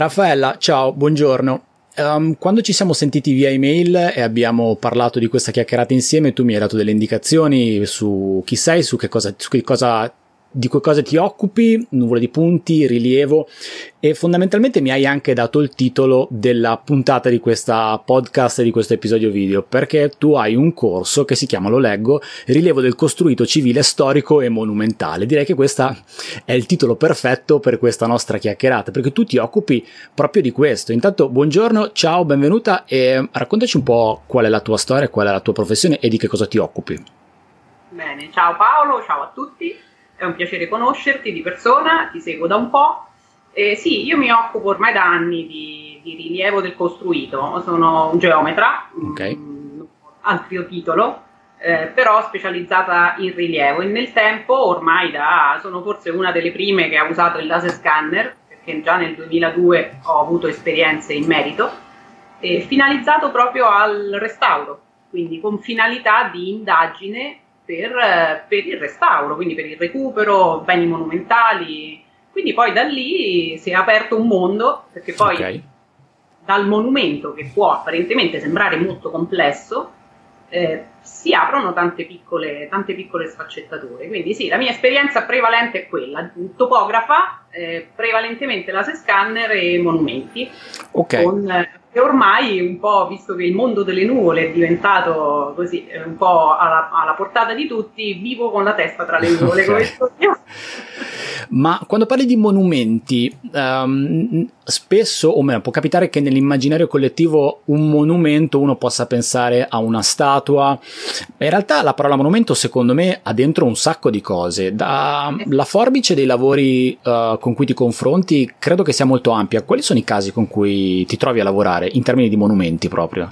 Raffaella, ciao, buongiorno. Um, quando ci siamo sentiti via email e abbiamo parlato di questa chiacchierata insieme, tu mi hai dato delle indicazioni su chi sei, su che cosa, su che cosa di che cosa ti occupi, nuvole di punti, rilievo e fondamentalmente mi hai anche dato il titolo della puntata di questa podcast di questo episodio video perché tu hai un corso che si chiama, lo leggo, Rilievo del costruito civile storico e monumentale. Direi che questo è il titolo perfetto per questa nostra chiacchierata perché tu ti occupi proprio di questo. Intanto buongiorno, ciao, benvenuta e raccontaci un po' qual è la tua storia, qual è la tua professione e di che cosa ti occupi. Bene, ciao Paolo, ciao a tutti è un piacere conoscerti di persona, ti seguo da un po'. Eh, sì, io mi occupo ormai da anni di, di rilievo del costruito, sono un geometra, okay. un altro titolo, eh, però specializzata in rilievo e nel tempo ormai da, sono forse una delle prime che ha usato il laser scanner, perché già nel 2002 ho avuto esperienze in merito, eh, finalizzato proprio al restauro, quindi con finalità di indagine per, per, il restauro, quindi per il recupero, beni monumentali. Quindi poi da lì si è aperto un mondo, perché poi okay. dal monumento che può apparentemente sembrare molto complesso, eh, si aprono tante piccole, tante piccole sfaccettature. Quindi sì, la mia esperienza prevalente è quella, topografa, eh, prevalentemente laser scanner e monumenti. Ok. Con, eh, e ormai un po', visto che il mondo delle nuvole è diventato così un po' alla, alla portata di tutti, vivo con la testa tra le nuvole, okay. Ma quando parli di monumenti, um, spesso, o meno, può capitare che nell'immaginario collettivo un monumento uno possa pensare a una statua. In realtà la parola monumento, secondo me, ha dentro un sacco di cose. Da, la forbice dei lavori uh, con cui ti confronti credo che sia molto ampia. Quali sono i casi con cui ti trovi a lavorare in termini di monumenti proprio?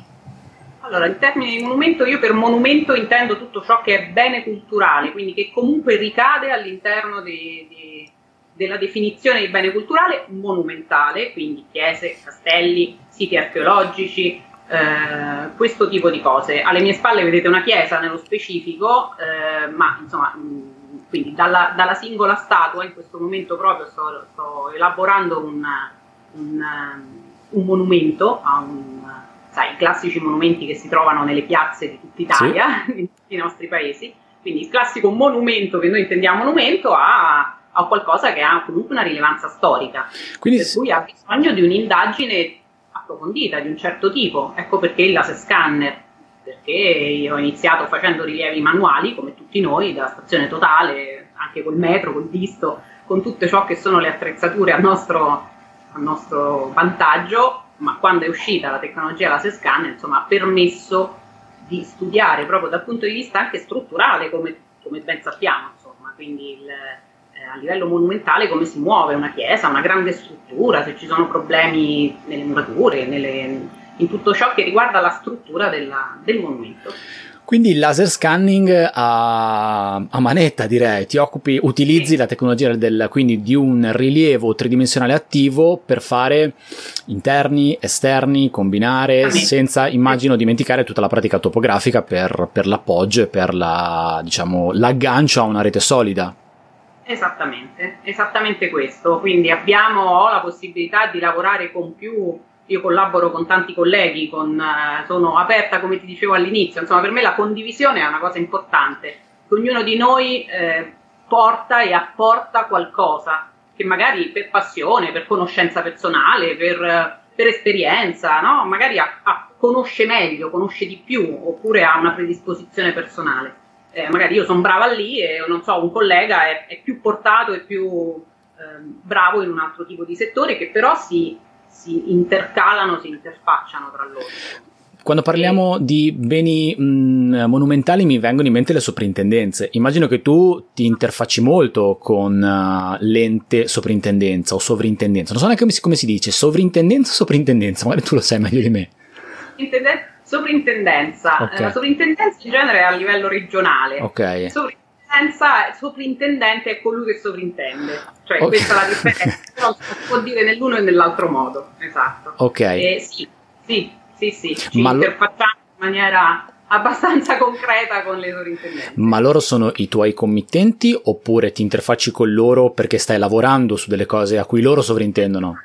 Allora, in termini di monumento, io per monumento intendo tutto ciò che è bene culturale, quindi che comunque ricade all'interno di, di, della definizione di bene culturale monumentale, quindi chiese, castelli, siti archeologici, eh, questo tipo di cose. Alle mie spalle vedete una chiesa nello specifico, eh, ma insomma, quindi dalla, dalla, singola statua, in questo momento proprio sto, sto elaborando un, un, un monumento a un sai, i classici monumenti che si trovano nelle piazze di tutta Italia, sì. in tutti i nostri paesi. Quindi il classico monumento che noi intendiamo monumento ha, ha qualcosa che ha comunque una rilevanza storica, Quindi, per cui ha bisogno di un'indagine approfondita di un certo tipo. Ecco perché il laser scanner, perché io ho iniziato facendo rilievi manuali, come tutti noi, dalla stazione totale, anche col metro, col disto, con tutte ciò che sono le attrezzature a nostro, a nostro vantaggio, ma quando è uscita la tecnologia laser scanner, insomma, ha permesso di studiare proprio dal punto di vista anche strutturale, come, come ben sappiamo, insomma, quindi il, eh, a livello monumentale come si muove una chiesa, una grande struttura, se ci sono problemi nelle murature, nelle, in tutto ciò che riguarda la struttura della, del monumento. Quindi il laser scanning a, a, manetta direi, ti occupi, utilizzi la tecnologia del, quindi di un rilievo tridimensionale attivo per fare interni, esterni, combinare, senza immagino dimenticare tutta la pratica topografica per, per l'appoggio e per la, diciamo, l'aggancio a una rete solida. Esattamente, esattamente questo. Quindi abbiamo ho la possibilità di lavorare con più io collaboro con tanti colleghi, con, uh, sono aperta come ti dicevo all'inizio, insomma per me la condivisione è una cosa importante, ognuno di noi eh, porta e apporta qualcosa che magari per passione, per conoscenza personale, per, per esperienza, no? magari ha, ha, conosce meglio, conosce di più oppure ha una predisposizione personale. Eh, magari io sono brava lì e non so, un collega è, è più portato e più eh, bravo in un altro tipo di settore che però si si intercalano, si interfacciano tra loro. Quando parliamo di beni mh, monumentali mi vengono in mente le soprintendenze. Immagino che tu ti interfacci molto con uh, l'ente soprintendenza o sovrintendenza. Non so neanche come si, come si dice, sovrintendenza o soprintendenza, magari tu lo sai meglio di me. Soprintendenza. Okay. La soprintendenza in genere è a livello regionale. Ok. Soprintendenza senza sovrintendente è colui che sovrintende. Cioè, okay. questa è la differenza, però si può dire nell'uno e nell'altro modo. Esatto. Ok. E sì, sì, sì, sì, ci Ma interfacciamo in maniera abbastanza concreta con le sovrintendenze. Ma loro sono i tuoi committenti oppure ti interfacci con loro perché stai lavorando su delle cose a cui loro sovrintendono?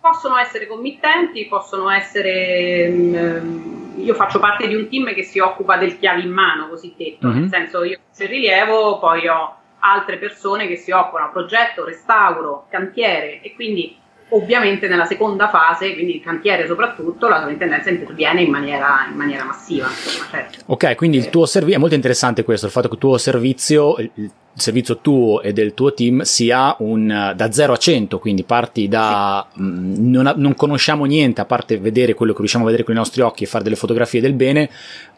Possono essere committenti, possono essere... Um, io faccio parte di un team che si occupa del chiave in mano, cosiddetto, mm-hmm. nel senso io faccio il rilievo, poi ho altre persone che si occupano progetto, restauro, cantiere e quindi ovviamente nella seconda fase, quindi il cantiere soprattutto, la sovrintendenza interviene in maniera, in maniera massiva. certo. Ok, quindi il tuo servizio, è molto interessante questo, il fatto che il tuo servizio, il servizio tuo e del tuo team sia un da 0 a 100, quindi parti da sì. mh, mm, non, non, conosciamo niente a parte vedere quello che riusciamo a vedere con i nostri occhi e fare delle fotografie del bene,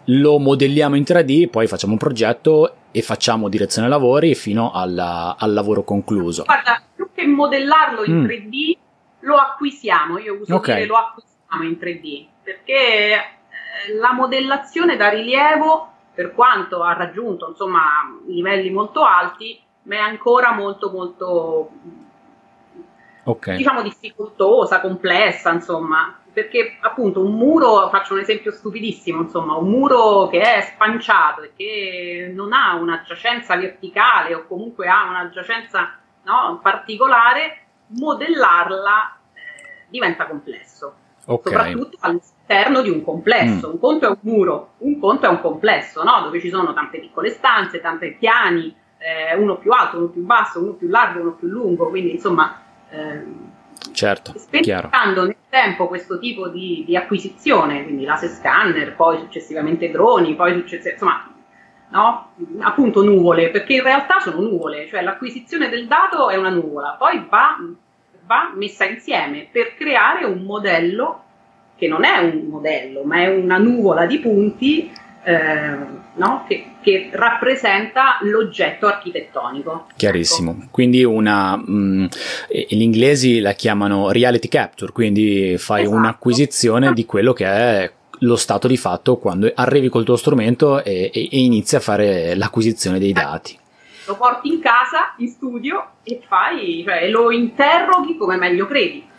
lo modelliamo in 3D, poi facciamo un progetto e facciamo direzione lavori fino alla, al lavoro concluso. Guarda, più che modellarlo in mm. 3D, lo acquisiamo, io uso okay. dire lo acquisiamo in 3D, perché eh, la modellazione da rilievo, per quanto ha raggiunto insomma livelli molto alti, ma è ancora molto molto okay. diciamo difficoltosa, complessa, insomma, perché appunto un muro, faccio un esempio stupidissimo, insomma, un muro che è spanciato e che non ha una giacenza verticale o comunque ha una giacenza no, particolare, modellarla eh, diventa complesso, okay. soprattutto all'interno di un complesso. Mm. Un conto è un muro, un conto è un complesso, no? dove ci sono tante piccole stanze, tanti piani, eh, uno più alto, uno più basso, uno più largo, uno più lungo, quindi insomma... Eh, certo, sperimentando nel tempo questo tipo di, di, acquisizione, quindi laser scanner, poi successivamente droni, poi successivamente, insomma, no? appunto nuvole, perché in realtà sono nuvole, cioè l'acquisizione del dato è una nuvola, poi va, va messa insieme per creare un modello che non è un modello, ma è una nuvola di punti eh, no? che, che, rappresenta l'oggetto architettonico. Chiarissimo, ecco. quindi una, mh, mm, gli inglesi la chiamano reality capture, quindi fai esatto. un'acquisizione di quello che è lo stato di fatto quando arrivi col tuo strumento e, e, e inizi a fare l'acquisizione dei dati. Lo porti in casa, in studio e fai, cioè, lo interroghi come meglio credi.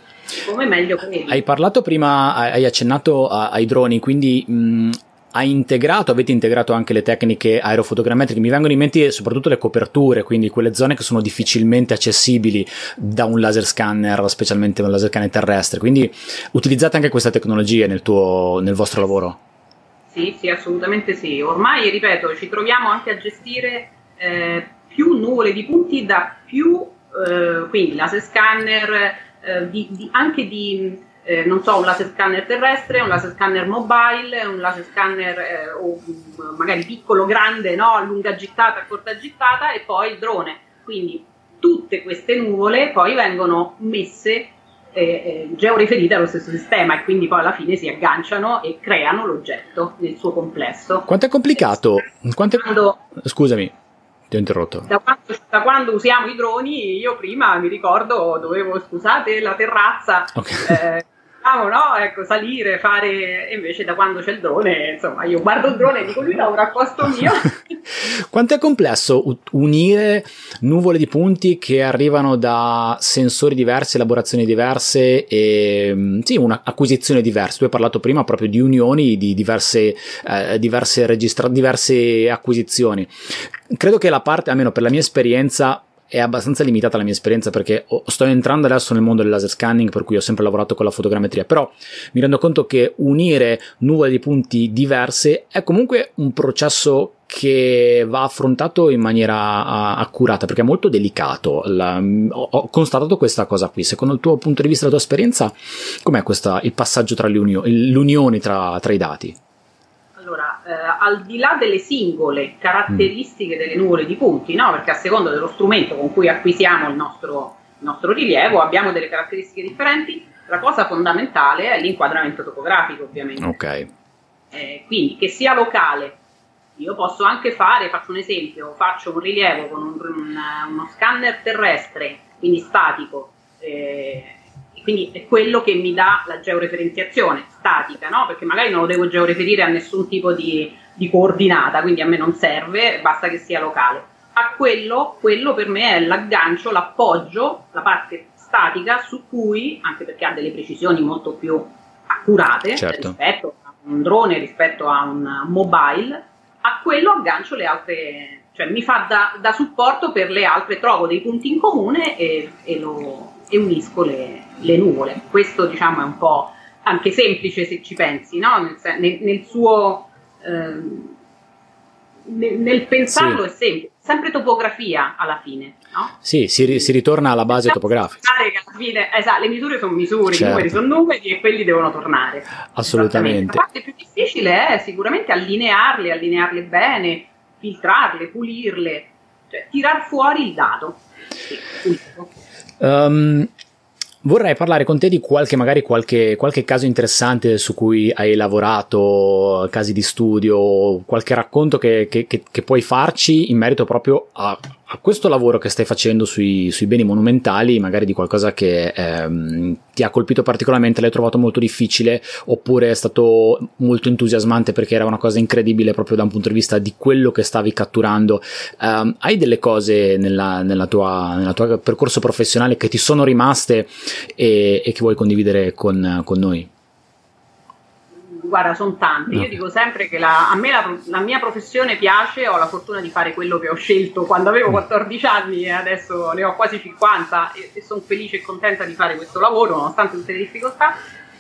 Come meglio credi. Hai parlato prima, hai accennato ai droni, quindi mh, ha integrato, avete integrato anche le tecniche aerofotogrammetriche, mi vengono in mente soprattutto le coperture, quindi quelle zone che sono difficilmente accessibili da un laser scanner, specialmente un laser scanner terrestre, quindi utilizzate anche questa tecnologia nel, tuo, nel vostro lavoro? Sì, sì, assolutamente sì. Ormai, ripeto, ci troviamo anche a gestire eh, più nuvole di punti da più, eh, quindi laser scanner, eh, di, di, anche di eh, non so, un laser scanner terrestre, un laser scanner mobile, un laser scanner eh, o mm, magari piccolo, grande, no? a lunga gittata, a corta gittata e poi il drone. Quindi tutte queste nuvole poi vengono messe eh, eh, georeferite allo stesso sistema e quindi poi alla fine si agganciano e creano l'oggetto nel suo complesso. Quanto è complicato? Quanto è... Quando... Scusami. Da quando, da quando, usiamo i droni, io prima mi ricordo, dovevo, scusate, la terrazza. Okay. Eh, diciamo, no? Ecco, salire, fare, e invece da quando c'è il drone, insomma, io guardo il drone e dico lui lavora a posto mio. Quanto è complesso unire nuvole di punti che arrivano da sensori diversi, elaborazioni diverse e mm, sì, un'acquisizione diversa. Tu hai parlato prima proprio di unioni di diverse, eh, diverse, registra- diverse acquisizioni. Credo che la parte, almeno per la mia esperienza, è abbastanza limitata la mia esperienza perché sto entrando adesso nel mondo del laser scanning per cui ho sempre lavorato con la fotogrammetria però mi rendo conto che unire nuvole di punti diverse è comunque un processo che va affrontato in maniera accurata perché è molto delicato la, ho, constatato questa cosa qui secondo il tuo punto di vista la tua esperienza com'è questa, il passaggio tra le unioni, l'unione tra, tra i dati? Allora, eh, al di là delle singole caratteristiche delle nuvole di punti, no? perché a seconda dello strumento con cui acquisiamo il nostro, il nostro rilievo abbiamo delle caratteristiche differenti, la cosa fondamentale è l'inquadramento topografico ovviamente. Ok. Eh, quindi che sia locale, io posso anche fare, faccio un esempio, faccio un rilievo con un, un, uno scanner terrestre, quindi statico, eh, quindi è quello che mi dà la georeferenziazione statica, no? perché magari non lo devo georeferire a nessun tipo di, di, coordinata, quindi a me non serve, basta che sia locale. A quello, quello per me è l'aggancio, l'appoggio, la parte statica su cui, anche perché ha delle precisioni molto più accurate certo. rispetto a un drone, rispetto a un mobile, a quello aggancio le altre, cioè mi fa da, da supporto per le altre, trovo dei punti in comune e, e lo, e unisco le, le, nuvole. Questo diciamo è un po' anche semplice se ci pensi, no? nel, nel, nel, suo... Eh, nel, nel, pensarlo sì. è semplice, sempre topografia alla fine. No? Sì, si, si, ritorna alla base topografica. Alla fine, esatto, le misure sono misure, certo. i numeri sono numeri e quelli devono tornare. Assolutamente. La parte più difficile è sicuramente allinearle, allinearle bene, filtrarle, pulirle, cioè tirar fuori il dato. Sì, um, Vorrei parlare con te di qualche, magari qualche, qualche, caso interessante su cui hai lavorato, casi di studio, qualche racconto che, che, che, puoi farci in merito proprio a, a questo lavoro che stai facendo sui, sui, beni monumentali, magari di qualcosa che ehm, ti ha colpito particolarmente, l'hai trovato molto difficile, oppure è stato molto entusiasmante perché era una cosa incredibile proprio da un punto di vista di quello che stavi catturando. Um, hai delle cose nella, nella, tua, nella tua percorso professionale che ti sono rimaste e, e che vuoi condividere con, con noi? Guarda, sono tante. Io dico sempre che la, a me la, la, mia professione piace, ho la fortuna di fare quello che ho scelto quando avevo 14 mm. anni e adesso ne ho quasi 50 e, e sono felice e contenta di fare questo lavoro nonostante tutte le difficoltà.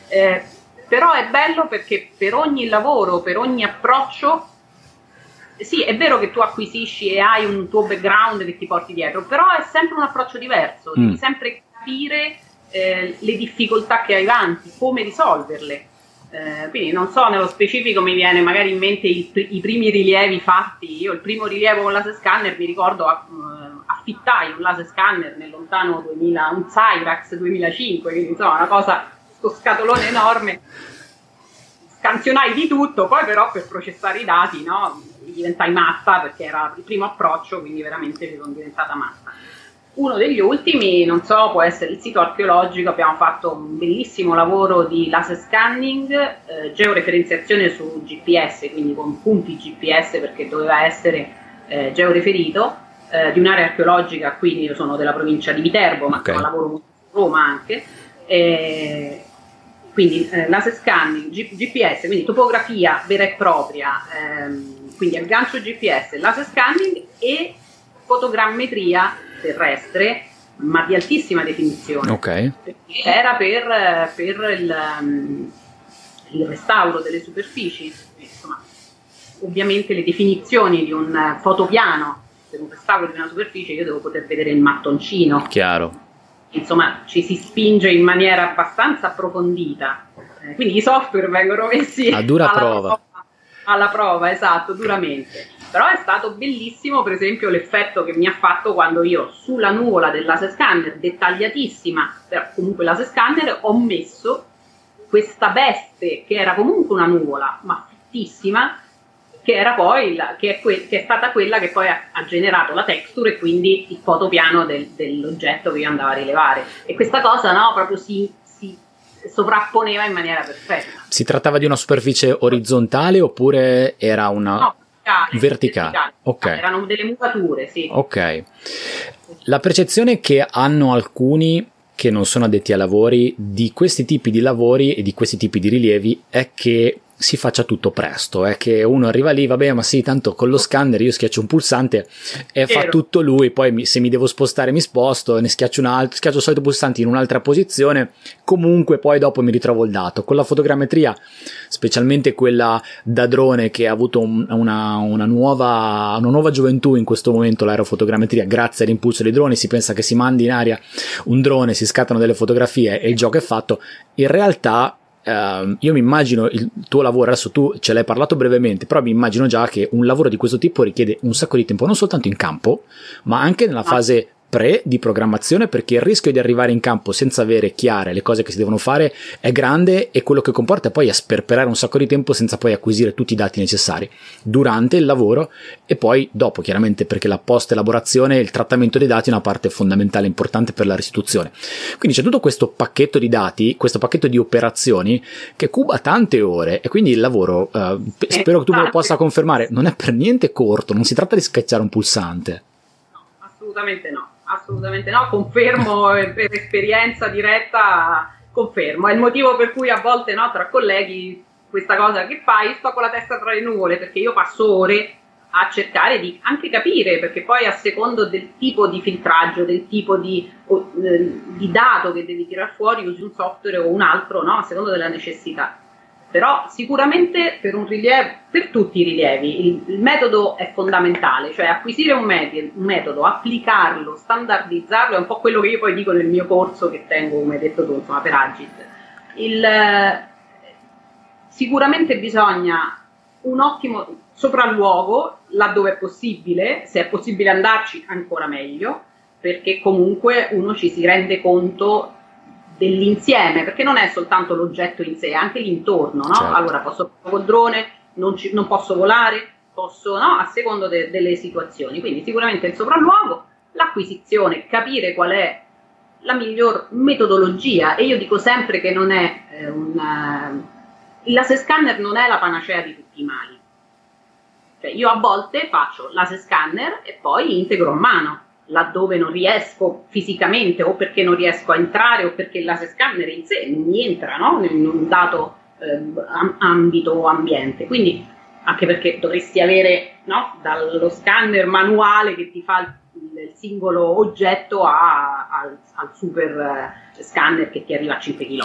Eh, però è bello perché per ogni lavoro, per ogni approccio, sì, è vero che tu acquisisci e hai un tuo background che ti porti dietro, però è sempre un approccio diverso, mm. devi sempre capire eh, le difficoltà che hai avanti, come risolverle. Eh, quindi non so, nello specifico mi viene magari in mente il, i primi rilievi fatti. Io il primo rilievo con laser scanner mi ricordo uh, affittai un laser scanner nel lontano 2000, un Cyrax 2005, quindi insomma una cosa, questo scatolone enorme. Scansionai di tutto, poi però per processare i dati no, diventai matta perché era il primo approccio, quindi veramente sono diventata matta. Uno degli ultimi, non so, può essere il sito archeologico, abbiamo fatto un bellissimo lavoro di laser scanning, eh, georeferenziazione su GPS, quindi con punti GPS perché doveva essere eh, georeferito, eh, di un'area archeologica, quindi io sono della provincia di Viterbo, ma okay. lavoro molto a Roma anche. quindi eh, laser scanning, G- GPS, quindi topografia vera e propria, ehm, quindi aggancio GPS, laser scanning e fotogrammetria terrestre, ma di altissima definizione. Ok. Era per, per il, um, il, restauro delle superfici. Insomma, ovviamente le definizioni di un fotopiano per un restauro di una superficie io devo poter vedere il mattoncino. Chiaro. Insomma, ci si spinge in maniera abbastanza approfondita. Eh, quindi i software vengono messi a dura prova. prova. Alla prova, esatto, duramente. Però è stato bellissimo, per esempio, l'effetto che mi ha fatto quando io sulla nuvola del laser scanner, dettagliatissima, però comunque laser scanner, ho messo questa veste che era comunque una nuvola, ma fittissima, che, era poi la, che, è que- che, è stata quella che poi ha, ha, generato la texture e quindi il fotopiano del, dell'oggetto che io andavo a rilevare. E questa cosa no, proprio si, si sovrapponeva in maniera perfetta. Si trattava di una superficie orizzontale oppure era una... No, verticali. Verticali, ok. Erano delle murature, sì. Ok. La percezione che hanno alcuni che non sono addetti ai lavori di questi tipi di lavori e di questi tipi di rilievi è che si faccia tutto presto, è che uno arriva lì, vabbè, ma sì, tanto con lo scanner io schiaccio un pulsante e fa tutto lui, poi mi, se mi devo spostare mi sposto, ne schiaccio un altro, schiaccio il solito pulsante in un'altra posizione, comunque poi dopo mi ritrovo il dato. Con la fotogrammetria, specialmente quella da drone che ha avuto un, una, una, nuova, una nuova gioventù in questo momento, l'aerofotogrammetria, grazie all'impulso dei droni, si pensa che si mandi in aria un drone, si scattano delle fotografie e il gioco è fatto, in realtà Uh, io mi immagino il tuo lavoro, adesso tu ce l'hai parlato brevemente, però mi immagino già che un lavoro di questo tipo richiede un sacco di tempo, non soltanto in campo, ma anche nella fase pre di programmazione perché il rischio di arrivare in campo senza avere chiare le cose che si devono fare è grande e quello che comporta poi è sperperare un sacco di tempo senza poi acquisire tutti i dati necessari durante il lavoro e poi dopo chiaramente perché la post elaborazione il trattamento dei dati è una parte fondamentale importante per la restituzione. Quindi c'è tutto questo pacchetto di dati questo pacchetto di operazioni che cuba tante ore e quindi il lavoro eh, spero che tu me lo possa confermare non è per niente corto non si tratta di schiacciare un pulsante. No assolutamente no assolutamente no, confermo per esperienza diretta, confermo. È il motivo per cui a volte no, tra colleghi questa cosa che fai, sto con la testa tra le nuvole perché io passo ore a cercare di anche capire, perché poi a secondo del tipo di filtraggio, del tipo di, eh, di dato che devi tirare fuori, usi un software o un altro, no? a secondo della necessità. Però sicuramente per, rilievo, per tutti i rilievi il, il, metodo è fondamentale, cioè acquisire un, med- un, metodo, applicarlo, standardizzarlo, è un po' quello che io poi dico nel mio corso che tengo, come hai detto tu, insomma, per Agit. Il, sicuramente bisogna un ottimo sopralluogo laddove è possibile, se è possibile andarci ancora meglio, perché comunque uno ci si rende conto dell'insieme, perché non è soltanto l'oggetto in sé, è anche l'intorno, no? Certo. Allora posso col drone, non, ci, non, posso volare, posso, no? A secondo de, delle situazioni. Quindi sicuramente il sopralluogo, l'acquisizione, capire qual è la miglior metodologia e io dico sempre che non è eh, un... Uh, l'asse scanner non è la panacea di tutti i mali. Cioè io a volte faccio l'asse scanner e poi integro a mano, laddove non riesco fisicamente o perché non riesco a entrare o perché l'asse scanner in sé non mi entra no? in un dato eh, ambito o ambiente. Quindi anche perché dovresti avere no? dallo scanner manuale che ti fa il, il singolo oggetto a, al, al, super eh, scanner che ti arriva a 5 km.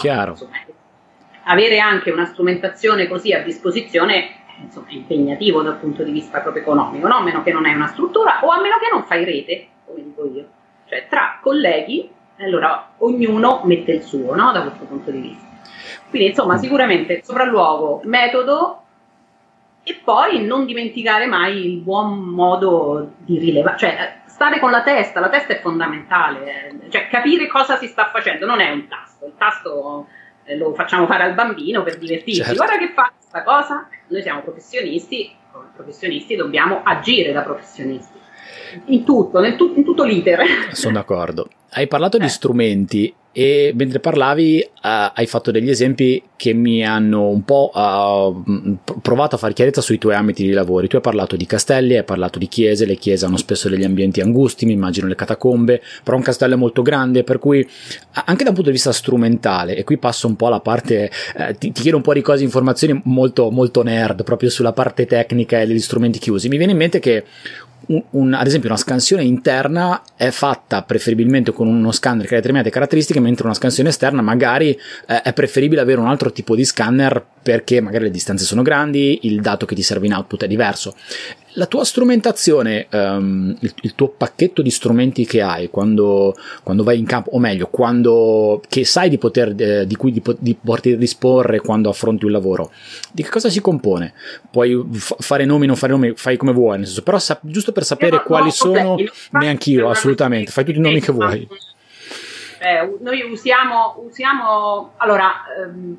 Avere anche una strumentazione così a disposizione insomma, è impegnativo dal punto di vista proprio economico, no? a meno che non hai una struttura o a meno che non fai rete, come dico io, cioè tra colleghi, allora ognuno mette il suo no? da questo punto di vista. Quindi insomma sicuramente sopralluogo, metodo e poi non dimenticare mai il buon modo di rilevare, cioè stare con la testa, la testa è fondamentale, eh. cioè capire cosa si sta facendo, non è un tasto, il tasto eh, lo facciamo fare al bambino per divertirsi. Certo. Guarda che fa questa cosa. Noi siamo professionisti, come professionisti dobbiamo agire da professionisti. In tutto, nel tu- in tutto l'iter. Sono d'accordo. Hai parlato eh. di strumenti e mentre parlavi uh, hai fatto degli esempi che mi hanno un po' uh, provato a fare chiarezza sui tuoi ambiti di lavoro. Tu hai parlato di castelli, hai parlato di chiese, le chiese hanno spesso degli ambienti angusti, mi immagino le catacombe, però un castello è molto grande, per cui anche da un punto di vista strumentale, e qui passo un po' alla parte, eh, ti, ti, chiedo un po' di cose, informazioni molto, molto nerd, proprio sulla parte tecnica e degli strumenti chiusi. Mi viene in mente che un, un, ad esempio una scansione interna è fatta preferibilmente con uno scanner che ha determinate caratteristiche, mentre una scansione esterna magari eh, è preferibile avere un altro tipo di scanner perché magari le distanze sono grandi, il dato che ti serve in output è diverso la tua strumentazione, um, il, il, tuo pacchetto di strumenti che hai quando, quando, vai in campo, o meglio, quando, che sai di, poter, eh, di cui di, di poter disporre quando affronti un lavoro, di che cosa si compone? Puoi f- fare nomi, non fare nomi, fai come vuoi, nel senso, però sa- giusto per sapere no, quali no, sono, neanch'io, assolutamente, fai tutti i nomi che vuoi. Eh, noi usiamo, usiamo allora, ehm,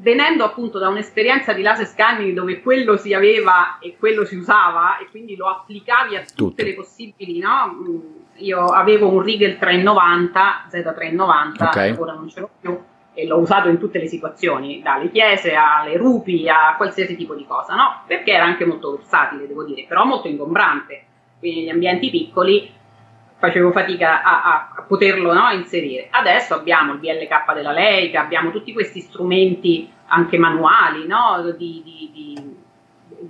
venendo appunto da un'esperienza di laser scanning dove quello si aveva e quello si usava e quindi lo applicavi a tutte Tutto. le possibili, no? Mm, io avevo un Rigel 390, Z390, okay. ora non ce l'ho più e l'ho usato in tutte le situazioni, dalle chiese alle rupi a qualsiasi tipo di cosa, no? Perché era anche molto versatile, devo dire, però molto ingombrante. Quindi negli ambienti piccoli facevo fatica a, a poterlo no, inserire. Adesso abbiamo il BLK della Leica, abbiamo tutti questi strumenti anche manuali no, di, di, di,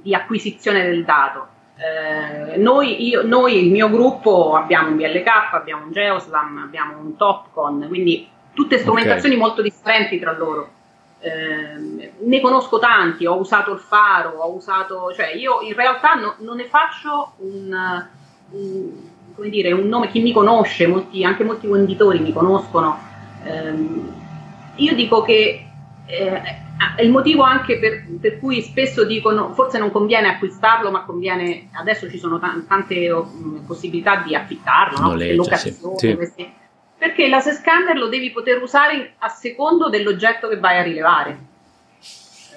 di, acquisizione del dato. Eh, noi, io, noi, il mio gruppo, abbiamo un BLK, abbiamo un Geoslam, abbiamo un Topcon, quindi tutte strumentazioni okay. molto differenti tra loro. Eh, ne conosco tanti, ho usato il faro, ho usato, cioè io in realtà no, non ne faccio un, un come dire, un nome, chi mi conosce, molti, anche molti venditori mi conoscono. Ehm, io dico che eh, è il motivo anche per, per, cui spesso dicono forse non conviene acquistarlo, ma conviene, adesso ci sono t- tante possibilità di affittarlo, no? Noleggia, sì. Sì. perché l'ase scanner lo devi poter usare a secondo dell'oggetto che vai a rilevare.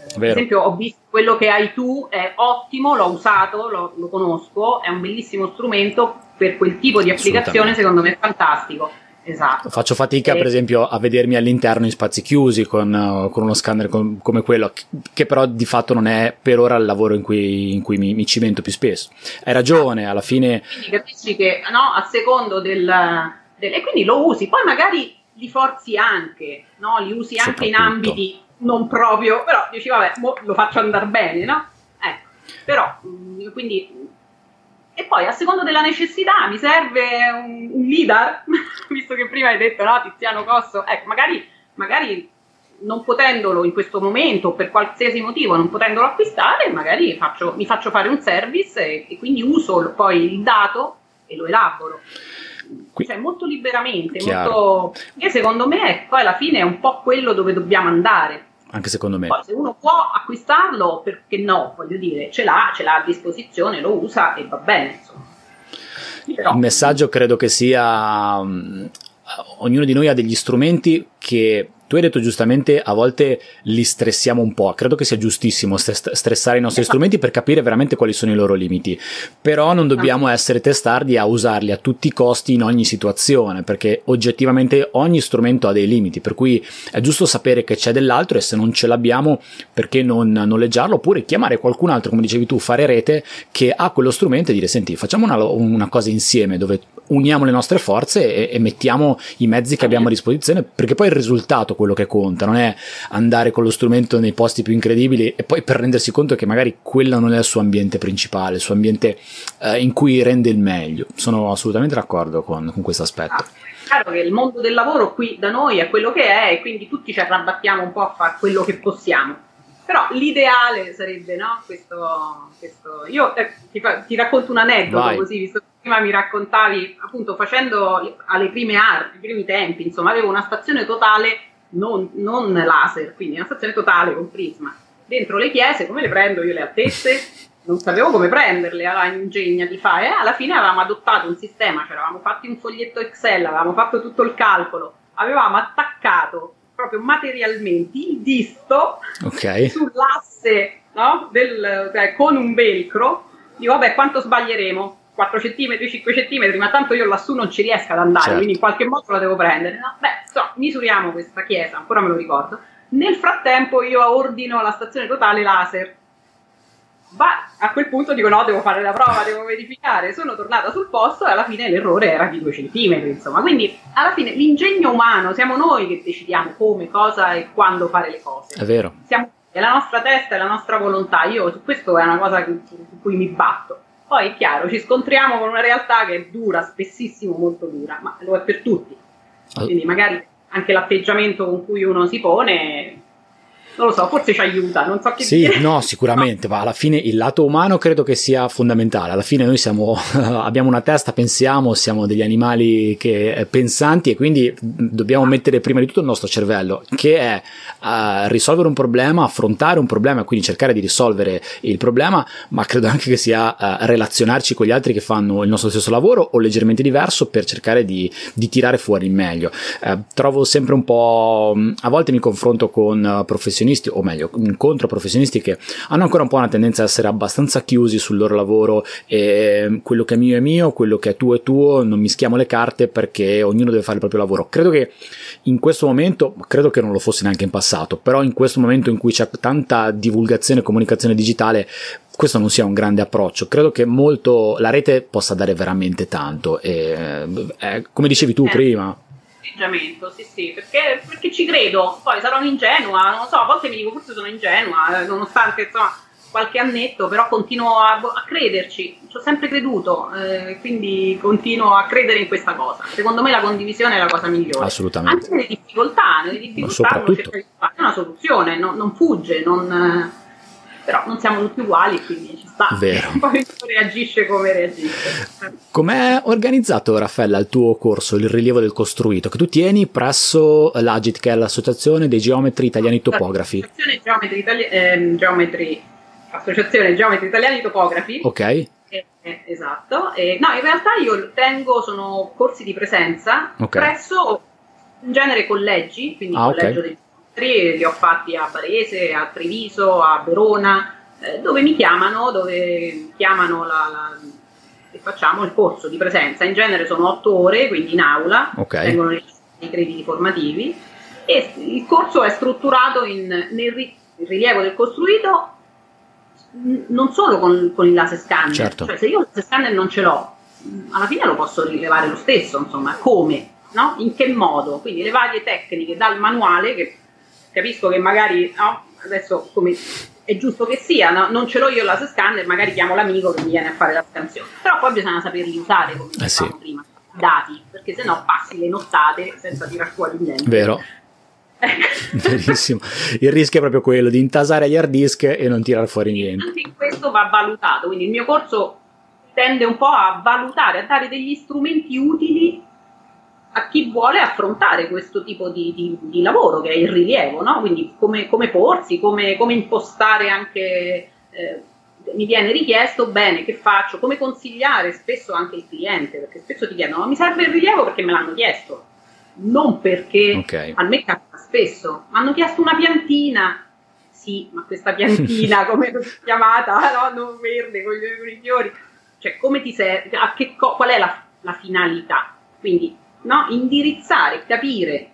Eh, per esempio, ho visto quello che hai tu, è ottimo, l'ho usato, lo, lo conosco, è un bellissimo strumento, per quel tipo di applicazione secondo me è fantastico. Esatto. Faccio fatica, e... per esempio, a vedermi all'interno in spazi chiusi con, uh, con uno scanner com- come quello, che, che, però di fatto non è per ora il lavoro in cui, in cui mi, mi, cimento più spesso. Hai ragione, alla fine. Quindi capisci che no, a secondo del, del, E quindi lo usi, poi magari li forzi anche, no? li usi anche in ambiti non proprio, però dici, vabbè, lo faccio andare bene, no? Ecco. Però, mm, quindi e poi a seconda della necessità mi serve un, un leader, visto che prima hai detto no, Tiziano Cosso, ecco, magari, magari non potendolo in questo momento, per qualsiasi motivo, non potendolo acquistare, magari faccio, mi faccio fare un service e, e, quindi uso poi il dato e lo elaboro. Qui. Cioè molto liberamente, molto... che secondo me poi alla fine è un po' quello dove dobbiamo andare. Anche secondo me. Poi se uno può acquistarlo, perché no? Voglio dire, ce l'ha, ce l'ha a disposizione, lo usa e va bene. Però... Il messaggio credo che sia... Um, ognuno di noi ha degli strumenti che tu hai detto giustamente, a volte li stressiamo un po', credo che sia giustissimo stressare i nostri esatto. strumenti per capire veramente quali sono i loro limiti, però non dobbiamo essere testardi a usarli a tutti i costi in ogni situazione, perché oggettivamente ogni strumento ha dei limiti, per cui è giusto sapere che c'è dell'altro e se non ce l'abbiamo perché non noleggiarlo? Oppure chiamare qualcun altro, come dicevi tu, fare rete che ha quello strumento e dire senti facciamo una, una cosa insieme dove uniamo le nostre forze e, e mettiamo i mezzi che abbiamo a disposizione perché poi il risultato quello che conta, non è andare con lo strumento nei posti più incredibili e poi per rendersi conto che magari quello non è il suo ambiente principale, il suo ambiente eh, in cui rende il meglio. Sono assolutamente d'accordo con, con questo aspetto. Ah, è chiaro che il mondo del lavoro qui da noi è quello che è e quindi tutti ci arrabattiamo un po' a fare quello che possiamo. Però l'ideale sarebbe, no? Questo, questo... Io eh, ti, fa, ti, racconto un aneddoto Vai. così, visto che prima mi raccontavi, appunto, facendo alle prime arti, i primi tempi, insomma, avevo una stazione totale non, non laser, quindi una stazione totale con prisma. Dentro le chiese, come le prendo io le altezze? Non sapevo come prenderle alla ingegna di fare. Eh, alla fine avevamo adottato un sistema, ci eravamo fatti un foglietto Excel, avevamo fatto tutto il calcolo, avevamo attaccato proprio materialmente il disto okay. sull'asse no? Del, cioè, con un velcro. Dico, vabbè, quanto sbaglieremo? 4 cm, 5 cm, ma tanto io lassù non ci riesco ad andare, certo. quindi in qualche modo la devo prendere. No? Beh, so, misuriamo questa chiesa, ancora me lo ricordo. Nel frattempo io ordino la stazione totale laser. Ma a quel punto dico no, devo fare la prova, devo verificare. Sono tornata sul posto e alla fine l'errore era di 2 cm, insomma. Quindi alla fine l'ingegno umano, siamo noi che decidiamo come, cosa e quando fare le cose. È vero. Siamo, è la nostra testa, è la nostra volontà. Io su questo è una cosa su cui mi batto poi è chiaro, ci scontriamo con una realtà che è dura, spessissimo molto dura, ma lo è per tutti. Quindi magari anche l'atteggiamento con cui uno si pone non lo so, forse ci aiuta, non so che sì, dire. no, sicuramente, ma alla fine il lato umano credo che sia fondamentale. Alla fine noi siamo, abbiamo una testa, pensiamo, siamo degli animali che, eh, pensanti e quindi dobbiamo mettere prima di tutto il nostro cervello, che è uh, risolvere un problema, affrontare un problema quindi cercare di risolvere il problema, ma credo anche che sia uh, relazionarci con gli altri che fanno il nostro stesso lavoro o leggermente diverso per cercare di, di tirare fuori il meglio. Uh, trovo sempre un po', a volte mi confronto con professionisti professionisti, o meglio, incontro professionisti che hanno ancora un po' una tendenza a essere abbastanza chiusi sul loro lavoro e quello che è mio è mio, quello che è tuo è tuo, non mischiamo le carte perché ognuno deve fare il proprio lavoro. Credo che in questo momento, credo che non lo fosse neanche in passato, però in questo momento in cui c'è tanta divulgazione e comunicazione digitale, questo non sia un grande approccio. Credo che molto la rete possa dare veramente tanto. E, eh, come dicevi tu eh. prima, atteggiamento, sì, sì, perché, perché, ci credo. Poi sarò ingenua, non lo so, a volte mi dico forse sono ingenua, eh, nonostante insomma qualche annetto, però continuo a, a crederci, ci ho sempre creduto, eh, quindi continuo a credere in questa cosa. Secondo me la condivisione è la cosa migliore. Assolutamente. Anche nelle difficoltà, nelle difficoltà uno cerca di fare una soluzione, no, non fugge, non però non siamo tutti uguali, quindi ci sta. Vero. Poi reagisce come reagisce. Com'è organizzato, Raffaella, il tuo corso, il rilievo del costruito, che tu tieni presso l'AGIT, che è l'Associazione dei Geometri Italiani Topografi? Associazione Geometri, Itali- eh, Geometri, Associazione Geometri Italiani Topografi. Ok. Eh, eh, esatto. Eh, no, in realtà io tengo, sono corsi di presenza okay. presso in genere collegi, quindi ah, collegio okay. dei li ho fatti a Varese, a Treviso, a Verona, eh, dove mi chiamano, dove chiamano la, la, e facciamo il corso di presenza. In genere sono otto ore, quindi in aula, okay. vengono i crediti formativi e il corso è strutturato in, nel ri, rilievo del costruito non solo con, con il laser scanner, certo. cioè se io il laser scanner non ce l'ho, alla fine lo posso rilevare lo stesso, insomma, come? No? In che modo? Quindi le varie tecniche dal manuale che capisco che magari no, adesso come è giusto che sia, no? non ce l'ho io la scanner, magari chiamo l'amico che mi viene a fare la scansione, però poi bisogna saperli usare come eh sì. prima, dati, perché sennò passi le nottate senza tirar fuori niente. Vero. Verissimo. Il rischio è proprio quello di intasare gli hard disk e non tirare fuori niente. Anche questo va valutato, quindi il mio corso tende un po' a valutare, a dare degli strumenti utili a chi vuole affrontare questo tipo di, di, di lavoro che è il rilievo, no? quindi come, come porsi, come, come, impostare anche, eh, mi viene richiesto, bene, che faccio, come consigliare spesso anche il cliente, perché spesso ti chiedono, mi serve il rilievo perché me l'hanno chiesto, non perché okay. a me capita spesso, mi hanno chiesto una piantina, sì, ma questa piantina come è chiamata, no? non verde con i fiori, cioè come ti serve, qual è la, la finalità? Quindi no? indirizzare, capire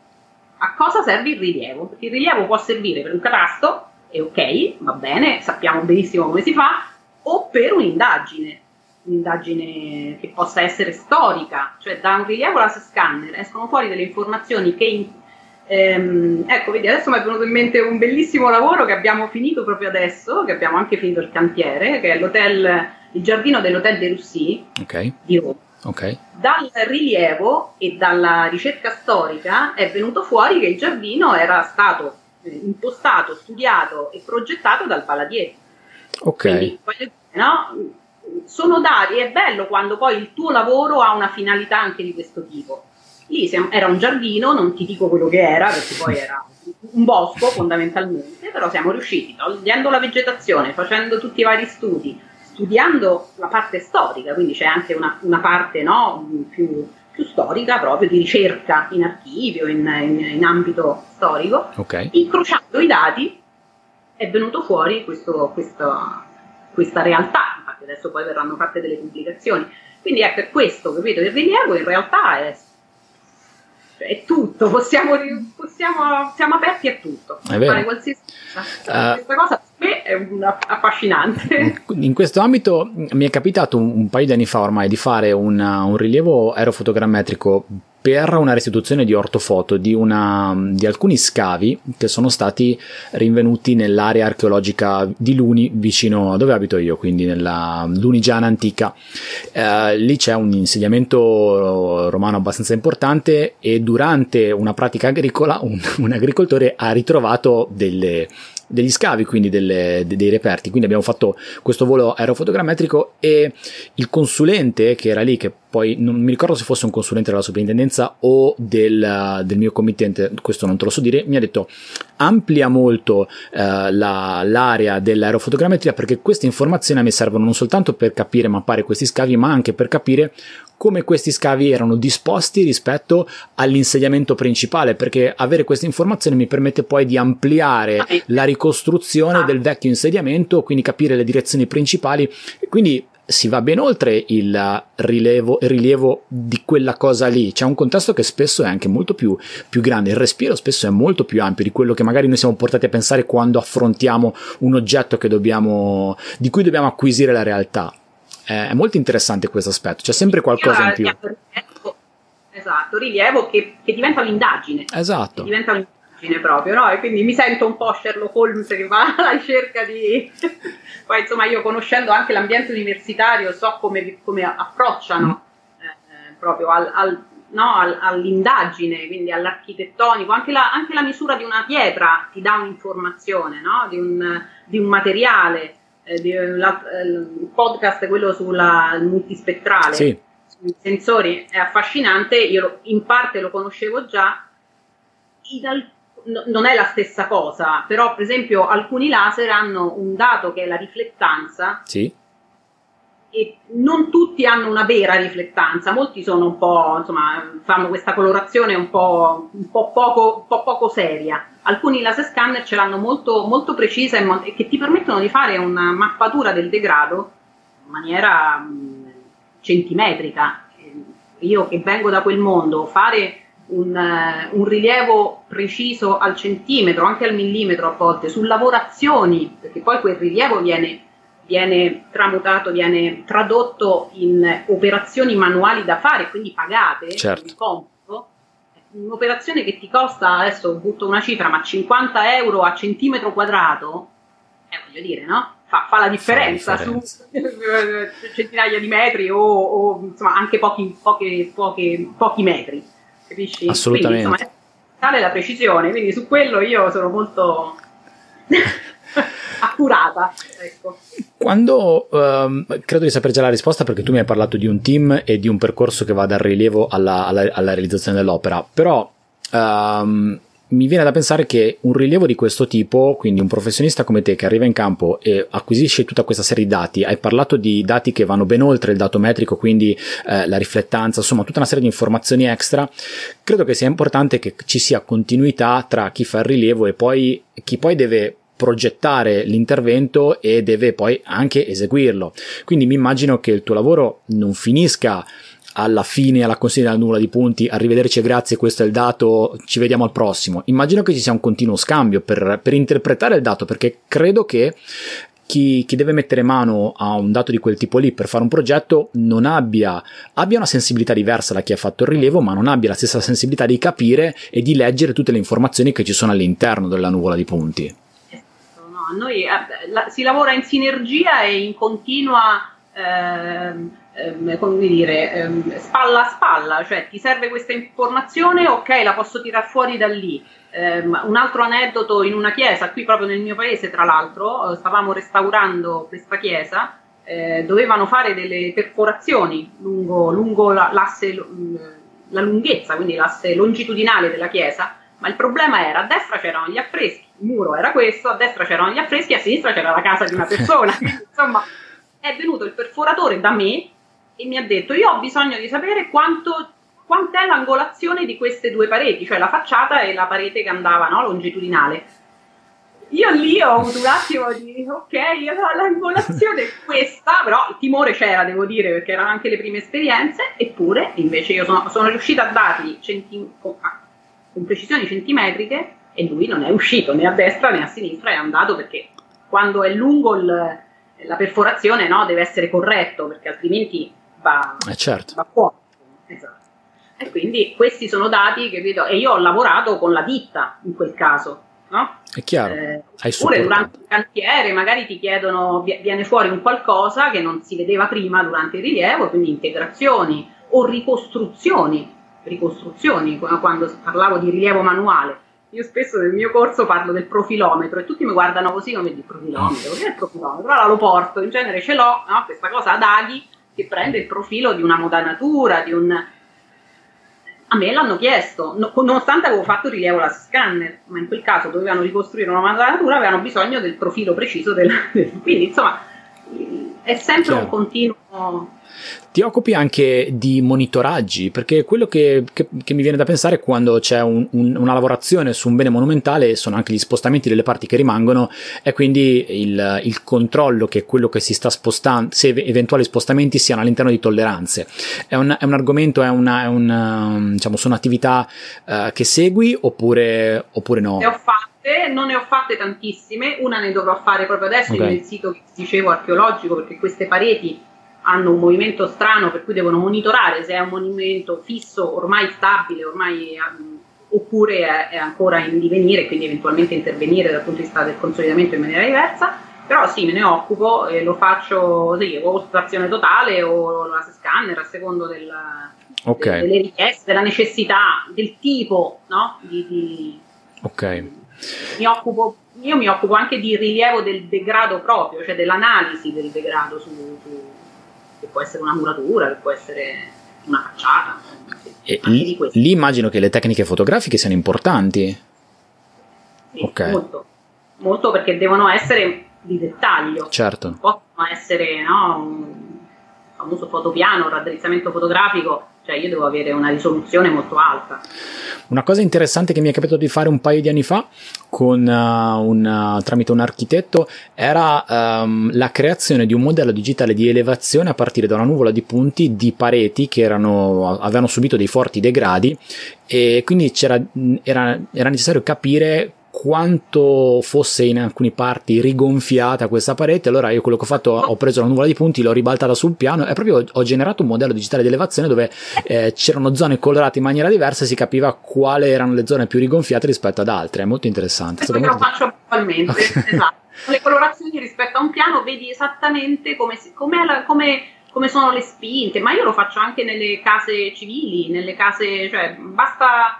a cosa serve il rilievo, perché il rilievo può servire per un catasto, e ok, va bene, sappiamo benissimo come si fa, o per un'indagine, un'indagine che possa essere storica, cioè da un rilievo alla scanner escono fuori delle informazioni che ehm, ecco, vedi, adesso mi è venuto in mente un bellissimo lavoro che abbiamo finito proprio adesso, che abbiamo anche finito il cantiere, che è l'hotel, il giardino dell'Hotel de Russie okay. di Roma Okay. Dal rilievo e dalla ricerca storica è venuto fuori che il giardino era stato eh, impostato, studiato e progettato dal Palladier. Ok. Quindi, no? Sono dati, è bello quando poi il tuo lavoro ha una finalità anche di questo tipo. Lì era un giardino, non ti dico quello che era, perché poi era un bosco fondamentalmente, però siamo riusciti, togliendo la vegetazione, facendo tutti i vari studi, studiando la parte storica, quindi c'è anche una, una parte no, più, più, storica proprio di ricerca in archivio, in, in, in ambito storico, okay. incrociando i dati è venuto fuori questo, questo, questa realtà, infatti adesso poi verranno fatte delle pubblicazioni. Quindi è per questo, capito, il rilievo in realtà è è tutto, possiamo, possiamo, siamo aperti a tutto, è vero. fare qualsiasi cosa. Uh, Questa cosa per me è affascinante. In questo ambito mi è capitato un, un paio di anni fa ormai di fare una, un rilievo aerofotogrammetrico per una restituzione di ortofoto di, una, di, alcuni scavi che sono stati rinvenuti nell'area archeologica di Luni vicino a dove abito io, quindi nella Lunigiana antica. Eh, lì c'è un insediamento romano abbastanza importante e durante una pratica agricola un, un agricoltore ha ritrovato delle, degli scavi, quindi delle, dei reperti. Quindi abbiamo fatto questo volo aerofotogrammetrico e il consulente che era lì, che poi non mi ricordo se fosse un consulente della soprintendenza o del, del mio committente, questo non te lo so dire, mi ha detto amplia molto eh, la, l'area dell'aerofotogrammetria perché queste informazioni a me servono non soltanto per capire mappare questi scavi, ma anche per capire come questi scavi erano disposti rispetto all'insediamento principale, perché avere queste informazioni mi permette poi di ampliare la ricostruzione del vecchio insediamento, quindi capire le direzioni principali. Quindi si va ben oltre il rilevo, rilievo di quella cosa lì. C'è un contesto che spesso è anche molto più, più, grande. Il respiro spesso è molto più ampio di quello che magari noi siamo portati a pensare quando affrontiamo un oggetto dobbiamo, di cui dobbiamo acquisire la realtà è molto interessante questo aspetto, c'è sempre qualcosa in più. Esatto, rilievo che, che diventa un'indagine. Esatto. Che diventa un'indagine proprio, no? E quindi mi sento un po' Sherlock Holmes che va alla ricerca di... Poi insomma io conoscendo anche l'ambiente universitario so come, come approcciano mm. eh, proprio al, al, no, al, all'indagine, quindi all'architettonico, anche la, anche la, misura di una pietra ti dà un'informazione, no? di, un, di un materiale eh, eh, il podcast, quello sulla multispettrale, sì. sui sensori, è affascinante, io in parte lo conoscevo già, al, no, non è la stessa cosa, però per esempio alcuni laser hanno un dato che è la riflettanza, sì e non tutti hanno una vera riflettanza, molti sono un po', insomma, fanno questa colorazione un po', un po, poco, un po poco, seria. Alcuni laser scanner ce l'hanno molto, molto precisa e, mo- che ti permettono di fare una mappatura del degrado in maniera mh, centimetrica. Io che vengo da quel mondo, fare un, uh, un, rilievo preciso al centimetro, anche al millimetro a volte, su lavorazioni, perché poi quel rilievo viene viene tramutato, viene tradotto in operazioni manuali da fare, quindi pagate, certo. compito, un'operazione che ti costa, adesso butto una cifra, ma 50 euro a centimetro quadrato, voglio dire, no? Fa, fa, la differenza, fa la differenza. su centinaia di metri o, o insomma, anche pochi, poche, poche, pochi metri, capisci? Assolutamente. Quindi, insomma, tale la precisione, quindi su quello io sono molto accurata. Ecco. Quando um, credo di sapere già la risposta perché tu mi hai parlato di un team e di un percorso che va dal rilievo alla, alla, alla realizzazione dell'opera, però um, mi viene da pensare che un rilievo di questo tipo, quindi un professionista come te che arriva in campo e acquisisce tutta questa serie di dati, hai parlato di dati che vanno ben oltre il dato metrico, quindi eh, la riflettanza, insomma tutta una serie di informazioni extra, credo che sia importante che ci sia continuità tra chi fa il rilievo e poi chi poi deve progettare l'intervento e deve poi anche eseguirlo. Quindi mi immagino che il tuo lavoro non finisca alla fine, alla consegna della nulla di punti, arrivederci, grazie, questo è il dato, ci vediamo al prossimo. Immagino che ci sia un continuo scambio per, per interpretare il dato, perché credo che chi, chi, deve mettere mano a un dato di quel tipo lì per fare un progetto non abbia, abbia una sensibilità diversa da chi ha fatto il rilievo, ma non abbia la stessa sensibilità di capire e di leggere tutte le informazioni che ci sono all'interno della nuvola di punti. Noi eh, la, si lavora in sinergia e in continua. Eh, ehm, come dire, ehm, spalla a spalla, cioè ti serve questa informazione, ok, la posso tirar fuori da lì. Um, un altro aneddoto in una chiesa, qui proprio nel mio paese, tra l'altro, uh, stavamo restaurando questa chiesa, eh, dovevano fare delle perforazioni lungo, lungo la, l'asse, la lunghezza, quindi l'asse longitudinale della chiesa, ma il problema era a destra c'erano gli affreschi, il muro era questo, a destra c'erano gli affreschi, a sinistra c'era la casa di una persona. Quindi, insomma, è venuto il perforatore da me e mi ha detto io ho bisogno di sapere quanto, quant'è l'angolazione di queste due pareti, cioè la facciata e la parete che andava no, longitudinale. Io lì ho avuto un attimo di ok, l'angolazione è questa, però il timore c'era, devo dire, perché erano anche le prime esperienze, eppure invece io sono, sono riuscita a dargli centi- con, con precisioni centimetriche e lui non è uscito né a destra né a sinistra, è andato perché quando è lungo il, la perforazione no, deve essere corretto, perché altrimenti va, eh certo. va fuori. Esatto. E quindi questi sono dati che vedo, e io ho lavorato con la ditta in quel caso. No? È chiaro. Eh, oppure durante il cantiere magari ti chiedono, viene fuori un qualcosa che non si vedeva prima durante il rilievo, quindi integrazioni o ricostruzioni, ricostruzioni quando parlavo di rilievo manuale. Io spesso nel mio corso parlo del profilometro e tutti mi guardano così come il profilometro, che è il profilometro? Allora lo porto, in genere ce l'ho, no? questa cosa ad aghi che prende il profilo di una modanatura, di un... A me l'hanno chiesto, no, nonostante avevo fatto il rilievo la scanner, ma in quel caso dovevano ricostruire una modanatura, avevano bisogno del profilo preciso del... quindi insomma è sempre Chiaro. un continuo ti occupi anche di monitoraggi, perché quello che, che, che mi viene da pensare quando c'è un, un, una lavorazione su un bene monumentale sono anche gli spostamenti delle parti che rimangono e quindi il, il controllo che quello che si sta spostando, se eventuali spostamenti siano all'interno di tolleranze. È un, è un argomento, è una, è una, diciamo, sono attività uh, che segui oppure, oppure no? Ne ho fatte, non ne ho fatte tantissime, una ne dovrò fare proprio adesso okay. nel sito che dicevo archeologico perché queste pareti hanno un movimento strano per cui devono monitorare se è un movimento fisso, ormai stabile, ormai, um, oppure è, è, ancora in divenire, quindi eventualmente intervenire dal punto di vista del consolidamento in maniera diversa. Però sì, me ne occupo e lo faccio sì, o stazione totale o la scanner a secondo del, okay. delle richieste, della necessità, del tipo no? di, di, ok. Mi occupo, io mi occupo anche di rilievo del degrado proprio, cioè dell'analisi del degrado su, su che può essere una muratura, che può essere una facciata. Lì, lì, immagino che le tecniche fotografiche siano importanti. Sì, okay. molto. molto perché devono essere di dettaglio. Certo. Non possono essere no, un famoso fotopiano, un raddrizzamento fotografico cioè io devo avere una risoluzione molto alta. Una cosa interessante che mi è capitato di fare un paio di anni fa con, uh, un, uh, tramite un architetto era um, la creazione di un modello digitale di elevazione a partire da una nuvola di punti di pareti che erano, avevano subito dei forti degradi e quindi era, era necessario capire quanto fosse in alcune parti rigonfiata questa parete. Allora io quello che ho fatto, ho preso la nuvola di punti, l'ho ribaltata sul piano e proprio ho generato un modello digitale di elevazione dove eh, c'erano zone colorate in maniera diversa e si capiva quali erano le zone più rigonfiate rispetto ad altre. È molto interessante. Questo molto... lo faccio attualmente, okay. esatto. Le colorazioni rispetto a un piano vedi esattamente come, come, come come sono le spinte, ma io lo faccio anche nelle case civili, nelle case, cioè basta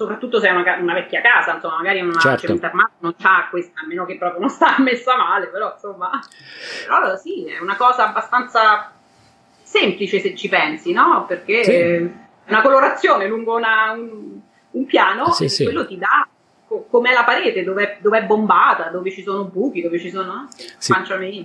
soprattutto se è una, una, vecchia casa, insomma, magari una certo. cementermata non c'ha questa, a meno che proprio non sta messa male, però insomma, però sì, è una cosa abbastanza semplice se ci pensi, no? Perché sì. una colorazione lungo una, un, un, piano sì, sì. quello ti dà com'è la parete, dove è bombata, dove ci sono buchi, dove ci sono sì,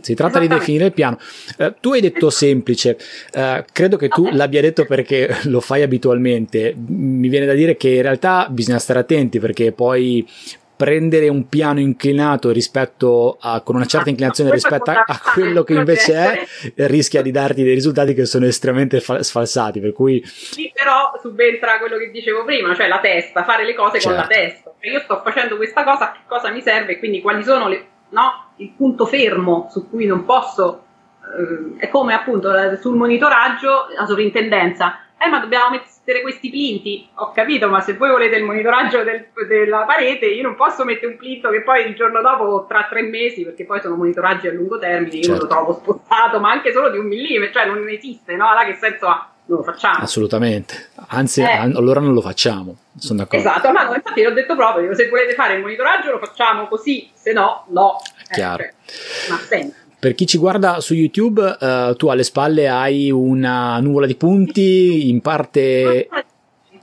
Si tratta di definire il piano. Uh, tu hai detto semplice, uh, credo che tu l'abbia detto perché lo fai abitualmente. Mi viene da dire che in realtà bisogna stare attenti perché poi prendere un piano inclinato rispetto a con una certa inclinazione rispetto a, a quello che invece è rischia di darti dei risultati che sono estremamente fa- sfalsati per cui sì però subentra quello che dicevo prima cioè la testa fare le cose certo. con la certo. testa cioè io sto facendo questa cosa che cosa mi serve quindi quali sono le, no, il punto fermo su cui non posso eh, è come appunto sul monitoraggio la sovrintendenza eh ma dobbiamo mettere mettere questi plinti. Ho capito, ma se voi volete il monitoraggio del, della parete, io non posso mettere un plinto che poi il giorno dopo, tra tre mesi, perché poi sono monitoraggi a lungo termine, io certo. lo trovo spostato, ma anche solo di un millimetro, cioè non esiste, no? Allora che senso ha? Non lo facciamo. Assolutamente, anzi, eh. allora non lo facciamo. Sono d'accordo. Esatto, ma no, infatti l'ho detto proprio, se volete fare il monitoraggio lo facciamo così, se no, no. È chiaro. Eh, cioè, ma sempre. Per chi ci guarda su YouTube, uh, tu alle spalle hai una nuvola di punti, in parte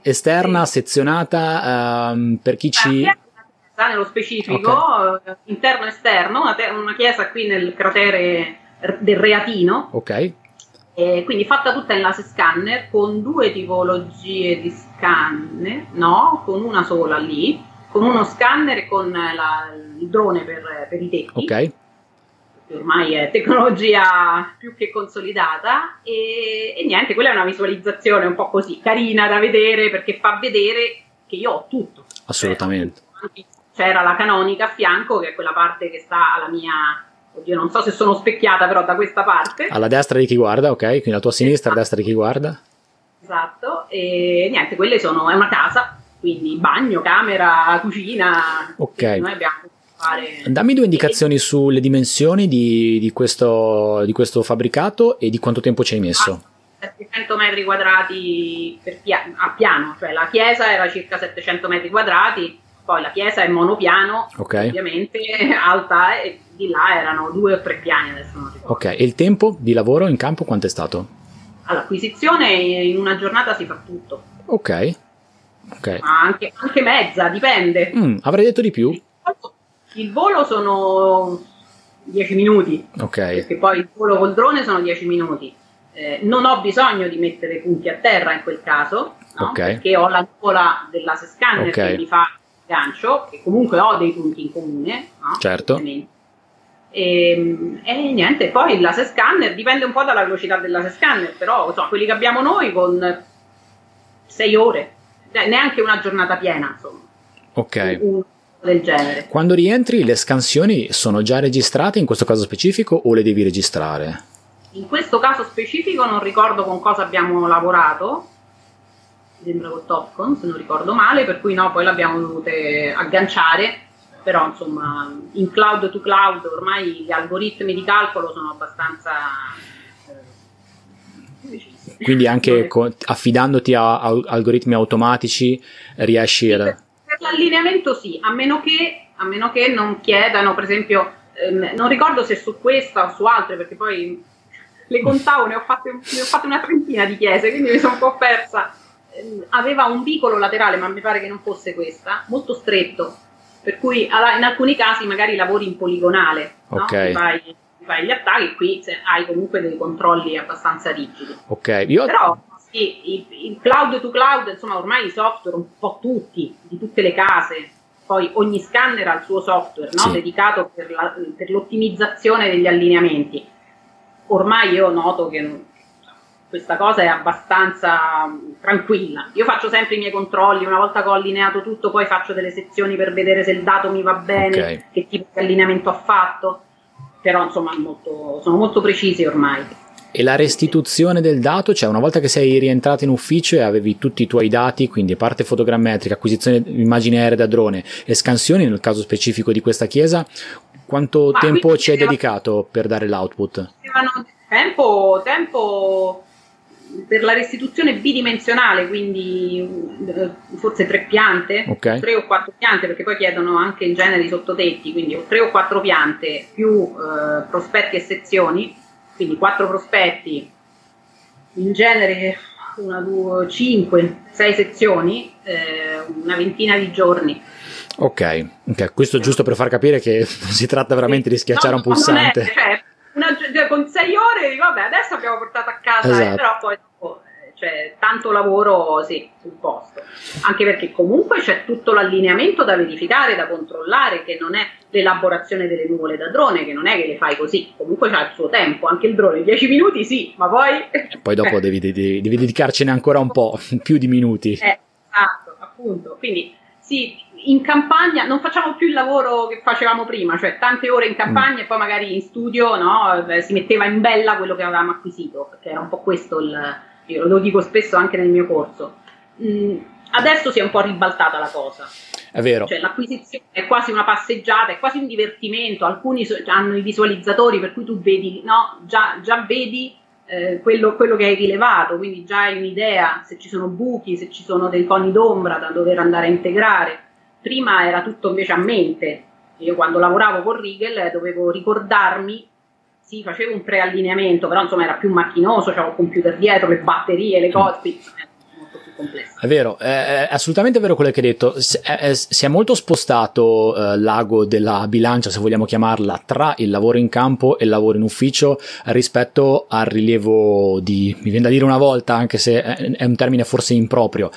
esterna, sezionata, um, per chi ci... Nello specifico, okay. interno esterno, una, te- una, chiesa qui nel cratere del Reatino. Ok. Eh, quindi fatta tutta in laser scanner con due tipologie di scanner, no, con una sola lì, con uno scanner e con la, il drone per, per i tetti. Ok ormai è tecnologia più che consolidata e, e, niente, quella è una visualizzazione un po' così carina da vedere perché fa vedere che io ho tutto. Assolutamente. C'era la canonica a fianco che è quella parte che sta alla mia oddio non so se sono specchiata però da questa parte. Alla destra di chi guarda, ok? Quindi alla tua sinistra, esatto. a destra di chi guarda. Esatto, e niente, quelle sono, è una casa, quindi bagno, camera, cucina. Ok. Noi abbiamo fare. Dammi due indicazioni sulle dimensioni di, di, questo, di, questo, fabbricato e di quanto tempo ci hai messo. 700 metri quadrati pia- a piano, cioè la chiesa era circa 700 metri quadrati, poi la chiesa è monopiano, okay. ovviamente alta, e di là erano due o tre piani adesso non ricordo. Ok, e il tempo di lavoro in campo quanto è stato? All'acquisizione in una giornata si fa tutto. Ok. okay. Ma anche, anche mezza, dipende. Mm, avrei detto di più. Il volo sono 10 minuti, Ok. perché poi il volo col drone sono 10 minuti. Eh, non ho bisogno di mettere punti a terra in quel caso, no? okay. perché ho la nuvola della scanner okay. che mi fa il gancio, che comunque ho dei punti in comune. No? Certo. E, ehm, e, niente, poi il scanner dipende un po' dalla velocità del scanner, però so, quelli che abbiamo noi con 6 ore, neanche una giornata piena, insomma. Ok. Un, del genere. Quando rientri le scansioni sono già registrate in questo caso specifico o le devi registrare? In questo caso specifico non ricordo con cosa abbiamo lavorato, sembra con Topcon se non ricordo male, per cui no, poi l'abbiamo dovute agganciare, però insomma in cloud to cloud ormai gli algoritmi di calcolo sono abbastanza... Eh, Quindi anche affidandoti a, algoritmi automatici riesci a per l'allineamento sì, a meno che, a meno che non chiedano, per esempio, ehm, non ricordo se su questa o su altre, perché poi le contavo, ne ho fatte, ne ho fatte una trentina di chiese, quindi mi sono un po' persa. Eh, aveva un vicolo laterale, ma mi pare che non fosse questa, molto stretto, per cui in alcuni casi magari lavori in poligonale, okay. no? fai, fai, gli attacchi, qui hai comunque dei controlli abbastanza rigidi. Ok, io... Però sì, il, il, cloud to cloud, insomma, ormai i software, un po' tutti, di tutte le case, poi ogni scanner ha il suo software no? sì. dedicato per, la, per, l'ottimizzazione degli allineamenti. Ormai io noto che questa cosa è abbastanza tranquilla. Io faccio sempre i miei controlli, una volta che ho allineato tutto, poi faccio delle sezioni per vedere se il dato mi va bene, okay. che tipo di allineamento ha fatto, però insomma molto, sono molto precisi ormai. E la restituzione del dato, cioè una volta che sei rientrato in ufficio e avevi tutti i tuoi dati, quindi parte fotogrammetrica, acquisizione di immagini aeree da drone e scansioni, nel caso specifico di questa chiesa, quanto Ma tempo ci hai dedicato per dare l'output? Tempo, tempo per la restituzione bidimensionale, quindi eh, forse tre piante, okay. tre o quattro piante, perché poi chiedono anche in genere i sottotetti, quindi tre o quattro piante più eh, prospetti e sezioni, quindi quattro prospetti, in genere una, due, cinque, sei sezioni, eh, una ventina di giorni. Ok, okay. questo giusto per far capire che non si tratta veramente di schiacciare no, un pulsante. È, cioè, una, cioè, con sei ore vabbè, adesso abbiamo portato a casa, esatto. eh, però poi cioè, tanto lavoro sì, sul posto. Anche perché comunque c'è tutto l'allineamento da verificare, da controllare, che non è l'elaborazione delle nuvole da drone, che non è che le fai così, comunque c'ha il suo tempo, anche il drone, 10 minuti sì, ma poi... E poi dopo devi, devi, devi, dedicarcene ancora un po', più di minuti. Eh, esatto, appunto, quindi sì, in campagna non facciamo più il lavoro che facevamo prima, cioè tante ore in campagna mm. e poi magari in studio no, eh, si metteva in bella quello che avevamo acquisito, perché era un po' questo il, io lo dico spesso anche nel mio corso. Mm, adesso si è un po' ribaltata la cosa. È vero. Cioè, l'acquisizione è quasi una passeggiata, è quasi un divertimento. Alcuni so- hanno i visualizzatori per cui tu vedi, no, già, già vedi eh, quello, quello, che hai rilevato, quindi già hai un'idea se ci sono buchi, se ci sono dei coni d'ombra da dover andare a integrare prima era tutto invece a mente. Io quando lavoravo con Rigel dovevo ricordarmi, sì, facevo un preallineamento, però insomma era più macchinoso, c'avevo il computer dietro, le batterie, le cose, complessa. È vero, è, assolutamente vero quello che hai detto. Si è, si è molto spostato eh, l'ago della bilancia, se vogliamo chiamarla, tra il lavoro in campo e il lavoro in ufficio rispetto al rilievo di, mi viene da dire una volta, anche se è un termine forse improprio.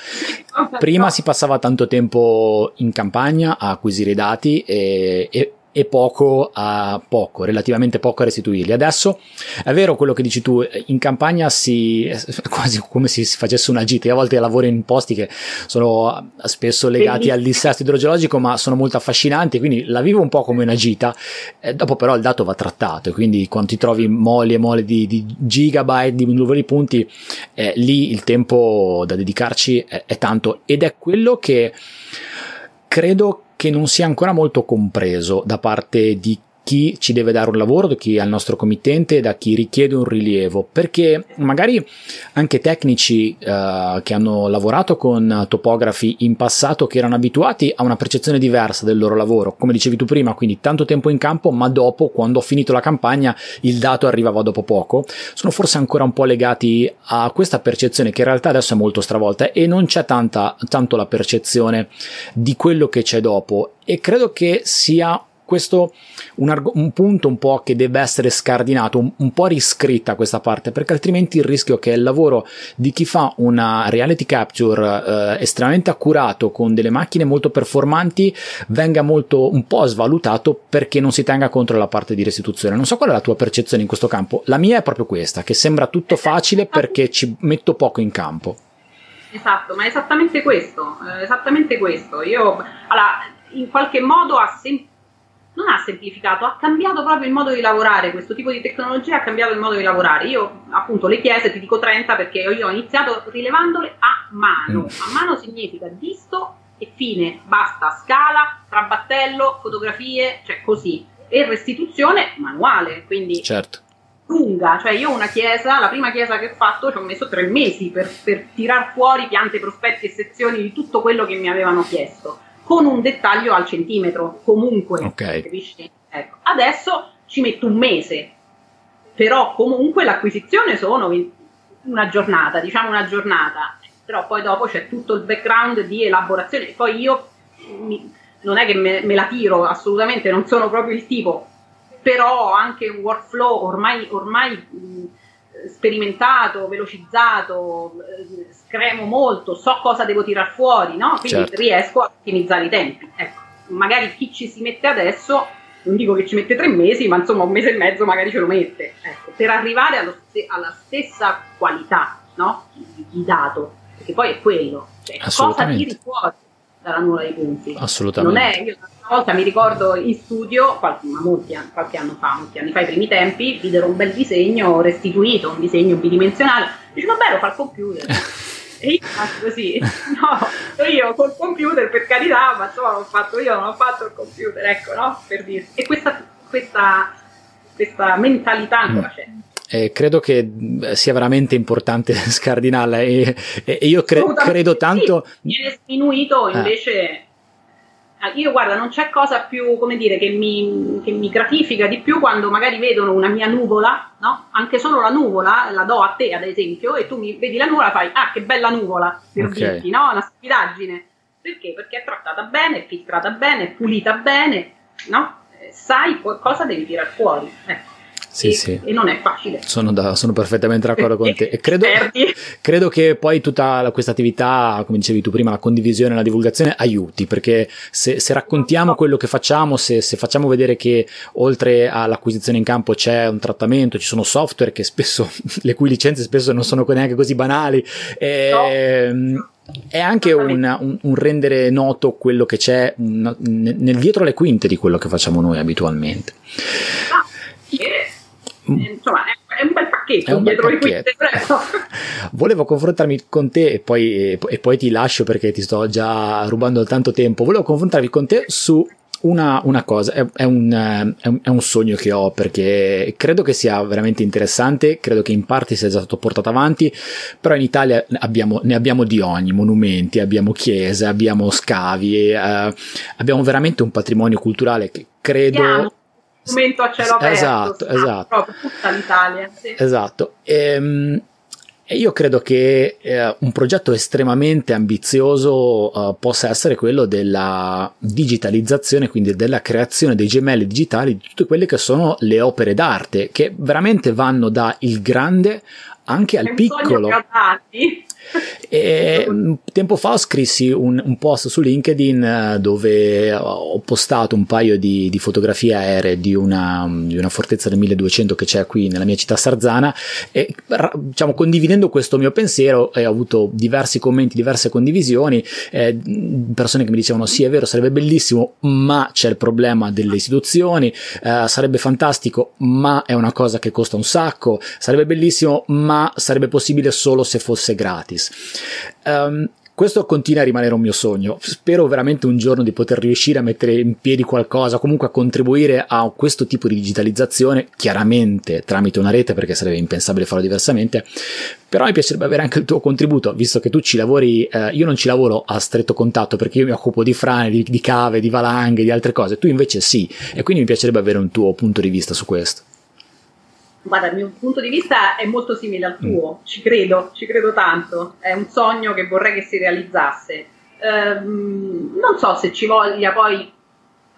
Prima si passava tanto tempo in campagna a acquisire i dati e, e e poco a poco, relativamente poco a restituirli. Adesso è vero quello che dici tu, in campagna si è quasi come se si facesse una gita. Io a volte lavoro in posti che sono spesso legati al dissesto idrogeologico, ma sono molto affascinanti, quindi la vivo un po' come una gita. E dopo però il dato va trattato e quindi quando ti trovi moli e moli di, di gigabyte di nuovi punti, eh, lì il tempo da dedicarci è, è tanto ed è quello che credo che non sia ancora molto compreso da parte di chi ci deve dare un lavoro, da chi è il nostro committente, da chi richiede un rilievo, perché magari anche tecnici eh, che hanno lavorato con topografi in passato, che erano abituati a una percezione diversa del loro lavoro, come dicevi tu prima, quindi tanto tempo in campo, ma dopo, quando ho finito la campagna, il dato arrivava dopo poco, sono forse ancora un po' legati a questa percezione che in realtà adesso è molto stravolta e non c'è tanta, tanto la percezione di quello che c'è dopo. E credo che sia questo un, arg- un, punto un po' che deve essere scardinato, un, un, po' riscritta questa parte, perché altrimenti il rischio è che il lavoro di chi fa una reality capture eh, estremamente accurato con delle macchine molto performanti venga molto un po' svalutato perché non si tenga contro la parte di restituzione. Non so qual è la tua percezione in questo campo. La mia è proprio questa, che sembra tutto facile perché ci metto poco in campo. Esatto, ma è esattamente questo, eh, esattamente questo. Io, allora, in qualche modo ha sempre non ha semplificato, ha cambiato proprio il modo di lavorare, questo tipo di tecnologia ha cambiato il modo di lavorare. Io appunto le chiese ti dico 30 perché io ho iniziato rilevandole a mano. Mm. A mano significa disto e fine, basta, scala, trabattello, fotografie, cioè così. E restituzione manuale, quindi certo. lunga. Cioè io una chiesa, la prima chiesa che ho fatto ci ho messo tre mesi per, per tirar fuori piante, prospetti e sezioni di tutto quello che mi avevano chiesto con un dettaglio al centimetro, comunque, okay. capisci? Ecco. Adesso ci metto un mese, però comunque l'acquisizione sono una giornata, diciamo una giornata, però poi dopo c'è tutto il background di elaborazione, poi io mi, non è che me, me, la tiro, assolutamente non sono proprio il tipo, però anche un workflow ormai, ormai sperimentato, velocizzato, scremo molto, so cosa devo tirar fuori, no? quindi certo. riesco a ottimizzare i tempi. Ecco, magari chi ci si mette adesso non dico che ci mette tre mesi, ma insomma un mese e mezzo magari ce lo mette, ecco, per arrivare st- alla stessa qualità no? di, di, dato, perché poi è quello, cioè, cosa tiri fuori dalla nuvola dei punti. Assolutamente. Non è, io una volta mi ricordo in studio, qualche, ma molti anni, qualche anno fa, molti anni fa, i primi tempi, videro un bel disegno restituito, un disegno bidimensionale, dice vabbè lo fa il computer. E io faccio così, no, io col computer per carità, ma insomma l'ho fatto io, non l'ho fatto il computer, ecco, no? Per dirsi. E questa, questa, questa mentalità ancora mm. c'è. Eh, credo che sia veramente importante scardinarla e, e io cre- credo tanto... Sì, viene sminuito eh. invece... Eh io guarda, non c'è cosa più, come dire, che mi, che mi, gratifica di più quando magari vedono una mia nuvola, no? Anche solo la nuvola, la do a te ad esempio, e tu mi vedi la nuvola e fai, ah che bella nuvola, per okay. dirti, no? Una stupidaggine. Perché? Perché è trattata bene, è filtrata bene, è pulita bene, no? Eh, sai cosa devi tirare fuori. Ecco. Sì, e, sì. e non è facile. Sono, da, sono perfettamente d'accordo con te. E credo, credo che poi tutta questa attività, come dicevi tu prima, la condivisione, la divulgazione aiuti, perché se, se raccontiamo quello che facciamo, se, se, facciamo vedere che oltre all'acquisizione in campo c'è un trattamento, ci sono software che spesso, le cui licenze spesso non sono neanche così banali, e, no ehm, è anche un, un, un, rendere noto quello che c'è nel dietro le quinte di quello che facciamo noi abitualmente. Ah. Insomma è, un bel pacchetto un dietro bel pacchetto. volevo confrontarmi con te e poi, e poi, ti lascio perché ti sto già rubando tanto tempo. Volevo confrontarmi con te su una, una cosa, è, è, un, è, un, è, un, sogno che ho perché credo che sia veramente interessante, credo che in parte sia già stato portato avanti, però in Italia abbiamo, ne abbiamo di ogni, monumenti, abbiamo chiese, abbiamo scavi, eh, abbiamo veramente un patrimonio culturale che credo... Yeah momento a cielo aperto. Esatto, esatto. Proprio tutta l'Italia. Sì. Esatto. Ehm, e io credo che eh, un progetto estremamente ambizioso uh, possa essere quello della digitalizzazione, quindi della creazione dei gemelli digitali di tutte quelle che sono le opere d'arte, che veramente vanno da il grande anche al piccolo. E, tempo fa scrissi un, un, post su LinkedIn eh, dove ho postato un paio di, di fotografie aeree di una, di una, fortezza del 1200 che c'è qui nella mia città sarzana e diciamo, condividendo questo mio pensiero eh, ho avuto diversi commenti, diverse condivisioni, eh, persone che mi dicevano sì è vero sarebbe bellissimo ma c'è il problema delle istituzioni, eh, sarebbe fantastico ma è una cosa che costa un sacco, sarebbe bellissimo ma sarebbe possibile solo se fosse gratis gratis. Um, questo continua a rimanere un mio sogno. Spero veramente un giorno di poter riuscire a mettere in piedi qualcosa, comunque a contribuire a questo tipo di digitalizzazione, chiaramente tramite una rete perché sarebbe impensabile farlo diversamente. Però mi piacerebbe avere anche il tuo contributo, visto che tu ci lavori, eh, io non ci lavoro a stretto contatto perché io mi occupo di frane, di, di cave, di valanghe, di altre cose, tu invece sì, e quindi mi piacerebbe avere un tuo punto di vista su questo. Guarda, il mio punto di vista è molto simile al tuo, mm. ci credo, ci credo tanto, è un sogno che vorrei che si realizzasse. Ehm, non so se ci voglia poi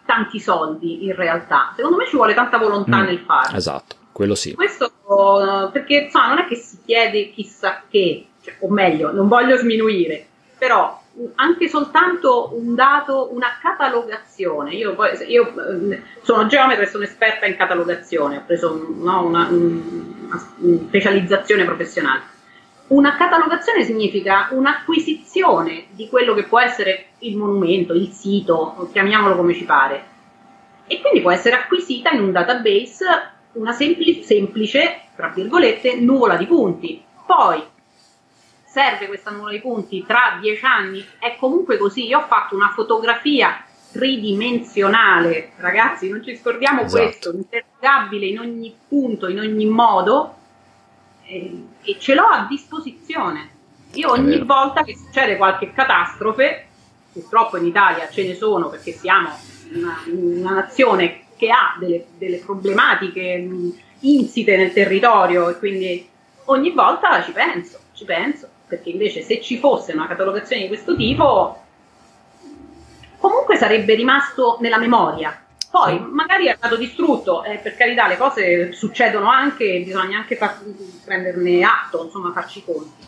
tanti soldi in realtà, secondo me ci vuole tanta volontà mm. nel farlo. Esatto, quello sì. Questo perché insomma, non è che si chiede chissà che, cioè, o meglio, non voglio sminuire, però anche soltanto un dato, una catalogazione. Io, poi, io eh, sono geometra e sono esperta in catalogazione, ho preso no, una, una, specializzazione professionale. Una catalogazione significa un'acquisizione di quello che può essere il monumento, il sito, chiamiamolo come ci pare. E quindi può essere acquisita in un database una semplice, semplice tra virgolette, nuvola di punti. Poi serve questa nuvola di punti tra dieci anni? È comunque così. Io ho fatto una fotografia tridimensionale, ragazzi, non ci scordiamo esatto. questo, interrogabile in ogni punto, in ogni modo, eh, e ce l'ho a disposizione. Io ogni volta che succede qualche catastrofe, purtroppo in Italia ce ne sono perché siamo una, una nazione che ha delle, delle problematiche insite nel territorio e quindi ogni volta ci penso, ci penso perché invece se ci fosse una catalogazione di questo tipo comunque sarebbe rimasto nella memoria. Poi magari è stato distrutto, eh, per carità le cose succedono anche, bisogna anche far, prenderne atto, insomma farci conti.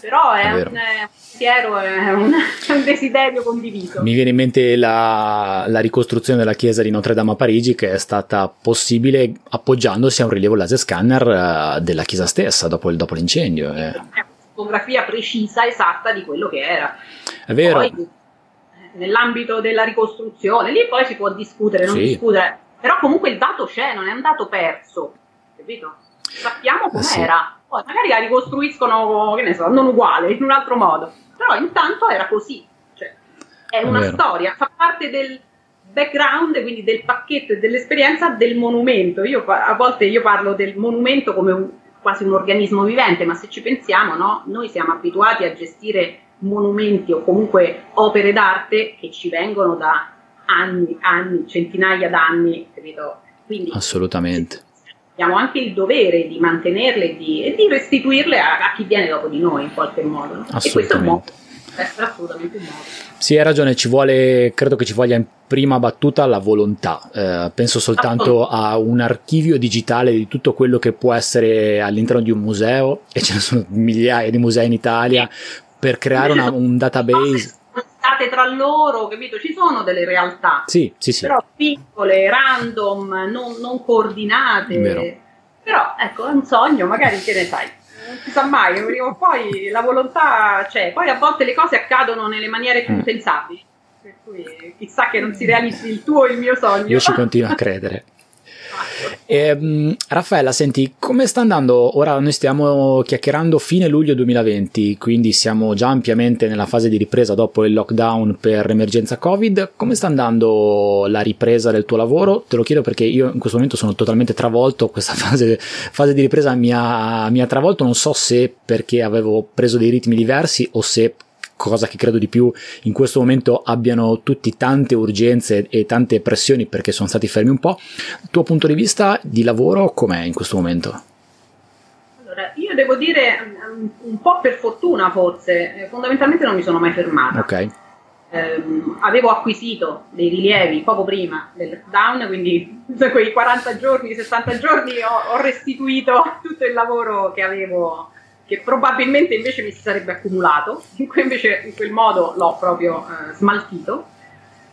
però è, è un, un pensiero, è un, un, desiderio condiviso. Mi viene in mente la, la, ricostruzione della chiesa di Notre Dame a Parigi che è stata possibile appoggiandosi a un rilievo laser scanner uh, della chiesa stessa dopo, dopo l'incendio. Eh. Fotografia precisa, esatta di quello che era. È vero. Poi, eh, nell'ambito della ricostruzione, lì poi si può discutere, non sì. discutere, però comunque il dato c'è, non è andato perso, capito? Sappiamo com'era. Sì poi magari la ricostruiscono, che ne so, non uguale, in un altro modo, però intanto era così, cioè, è una è storia, fa parte del background, quindi del pacchetto e dell'esperienza del monumento. Io a volte io parlo del monumento come un, quasi un organismo vivente, ma se ci pensiamo, no? noi siamo abituati a gestire monumenti o comunque opere d'arte che ci vengono da anni, anni, centinaia d'anni, capito? Quindi, Assolutamente abbiamo anche il dovere di mantenerle e di, e di restituirle a, a, chi viene dopo di noi in qualche modo. No? E assolutamente. Sì, hai ragione, ci vuole, credo che ci voglia in prima battuta la volontà. Eh, penso soltanto a un archivio digitale di tutto quello che può essere all'interno di un museo, e ce ne sono migliaia di musei in Italia, per creare una, un database state tra loro, capito? Ci sono delle realtà, sì, sì, sì. però piccole, random, non, non coordinate. Però ecco, è un sogno, magari che ne sai. Non si sa mai, prima o poi la volontà c'è, poi a volte le cose accadono nelle maniere più mm. impensabili. Per cui chissà che non si realizzi il tuo o il mio sogno. Io ci continuo a credere. E, um, Raffaella, senti, come sta andando? Ora noi stiamo chiacchierando fine luglio 2020, quindi siamo già ampiamente nella fase di ripresa dopo il lockdown per l'emergenza Covid. Come sta andando la ripresa del tuo lavoro? Te lo chiedo perché io in questo momento sono totalmente travolto, questa fase, fase di ripresa mi ha, mi ha travolto, non so se perché avevo preso dei ritmi diversi o se cosa che credo di più in questo momento abbiano tutti tante urgenze e tante pressioni perché sono stati fermi un po'. Il tuo punto di vista di lavoro com'è in questo momento? Allora, io devo dire un po' per fortuna forse, fondamentalmente non mi sono mai fermata. Ok. Um, avevo acquisito dei rilievi poco prima del lockdown, quindi quei 40 giorni, 60 giorni ho, ho restituito tutto il lavoro che avevo che probabilmente invece mi si sarebbe accumulato, invece in quel modo l'ho proprio eh, smaltito.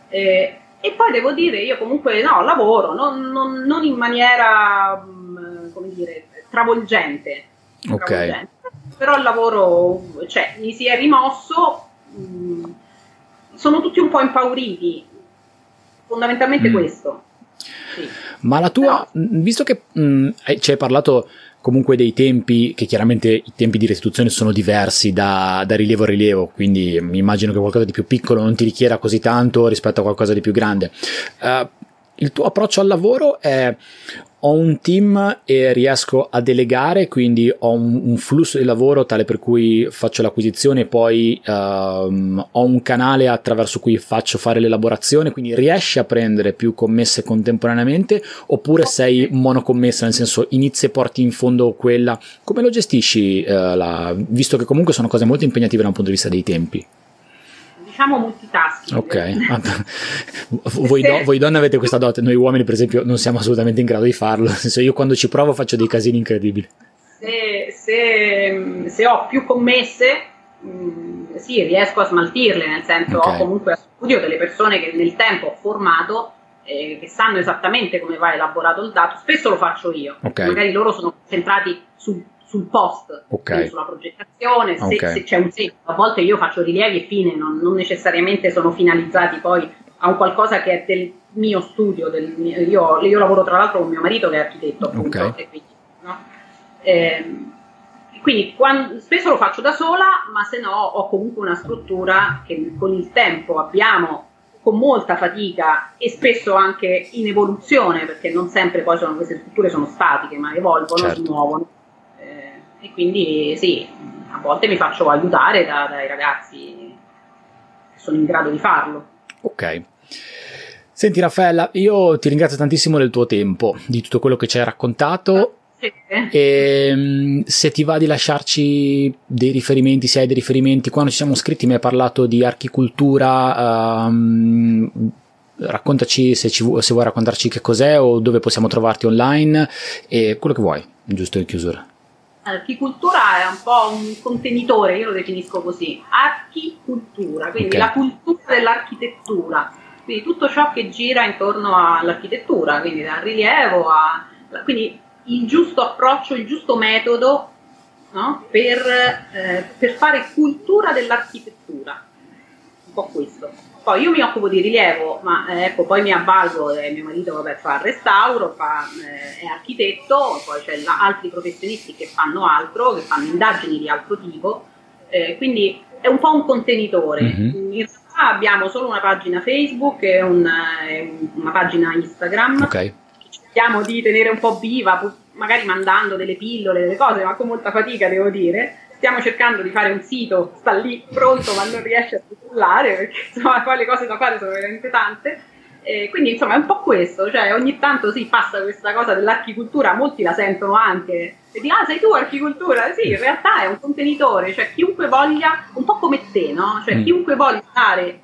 Eh, e poi devo dire, io comunque no, lavoro, non, non, non in maniera, mh, mm, come dire, travolgente, okay. però il lavoro, cioè, mi si è rimosso, mh, mm, sono tutti un po' impauriti, fondamentalmente mm. questo. Sì. Ma la tua, però, visto che mh, ci hai parlato comunque dei tempi che chiaramente i tempi di restituzione sono diversi da, da, rilievo a rilievo, quindi mi immagino che qualcosa di più piccolo non ti richieda così tanto rispetto a qualcosa di più grande. Uh, il tuo approccio al lavoro è ho un team e riesco a delegare, quindi ho un, un, flusso di lavoro tale per cui faccio l'acquisizione e poi um, ho un canale attraverso cui faccio fare l'elaborazione, quindi riesci a prendere più commesse contemporaneamente oppure sei monocommessa, nel senso inizi e porti in fondo quella. Come lo gestisci, uh, la, visto che comunque sono cose molto impegnative da un punto di vista dei tempi? Diciamo multitasking. Ok, voi, do, voi, donne avete questa dote, noi uomini per esempio non siamo assolutamente in grado di farlo, nel senso io quando ci provo faccio dei casini incredibili. Se, se, se ho più commesse, mh, mm, sì, riesco a smaltirle, nel senso okay. ho comunque a studio delle persone che nel tempo ho formato eh, che sanno esattamente come va elaborato il dato, spesso lo faccio io, okay. magari loro sono concentrati su sul post, okay. sulla progettazione, se, okay. se, c'è un seguito. A volte io faccio rilievi e fine, non, non, necessariamente sono finalizzati poi a un qualcosa che è del mio studio. Del mio, io, io, lavoro tra l'altro con mio marito che è architetto, appunto, okay. quindi, no? eh, quindi quando, spesso lo faccio da sola, ma se no ho comunque una struttura che con il tempo abbiamo con molta fatica e spesso anche in evoluzione, perché non sempre poi sono, queste strutture sono statiche, ma evolvono, certo. si muovono e quindi sì, a volte mi faccio aiutare da, dai ragazzi che sono in grado di farlo. Ok. Senti Raffaella, io ti ringrazio tantissimo del tuo tempo, di tutto quello che ci hai raccontato. Sì. E, ehm, se ti va di lasciarci dei riferimenti, se hai dei riferimenti, quando ci siamo scritti mi hai parlato di archicultura, um, raccontaci se, ci, se vuoi raccontarci che cos'è o dove possiamo trovarti online e quello che vuoi, giusto in chiusura. Archicultura è un po' un contenitore, io lo definisco così, archicultura, quindi okay. la cultura dell'architettura, quindi tutto ciò che gira intorno all'architettura, quindi dal rilievo a... quindi il giusto approccio, il giusto metodo no? per, eh, per fare cultura dell'architettura, un po' questo. Poi io mi occupo di rilievo, ma eh, ecco, poi mi avvalgo, eh, mio marito vabbè, fa il restauro, fa, eh, è architetto, poi c'è la, altri professionisti che fanno altro, che fanno indagini di altro tipo, eh, quindi è un po' un contenitore. Mm-hmm. In realtà abbiamo solo una pagina Facebook e un, una pagina Instagram. Okay. Cerchiamo di tenere un po' viva, magari mandando delle pillole, delle cose, ma con molta fatica devo dire stiamo cercando di fare un sito, sta lì pronto ma non riesce a circolare perché insomma poi le cose da fare sono veramente tante. E quindi insomma è un po' questo, cioè ogni tanto si passa questa cosa dell'archicultura, molti la sentono anche e dicono ah sei tu archicultura? Sì, in realtà è un contenitore, cioè chiunque voglia, un po' come te, no? Cioè mm. chiunque voglia dare,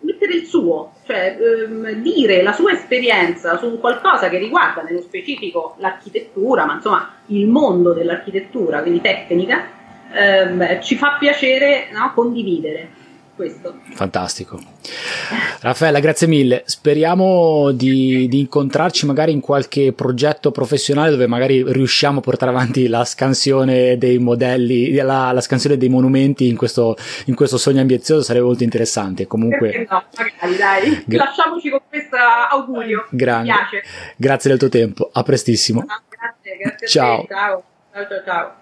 mettere il suo, cioè ehm, dire la sua esperienza su qualcosa che riguarda nello specifico l'architettura, ma insomma il mondo dell'architettura, quindi tecnica, ehm, ci fa piacere no, condividere. Questo. Fantastico. Raffaella, grazie mille. Speriamo di, di, incontrarci magari in qualche progetto professionale dove magari riusciamo a portare avanti la scansione dei modelli, la, la scansione dei monumenti in questo, in questo, sogno ambizioso. Sarebbe molto interessante. Comunque, no, magari dai. Gra- Lasciamoci con questo augurio. Grande. Grazie del tuo tempo. A prestissimo. grazie, grazie ciao. ciao, ciao, ciao.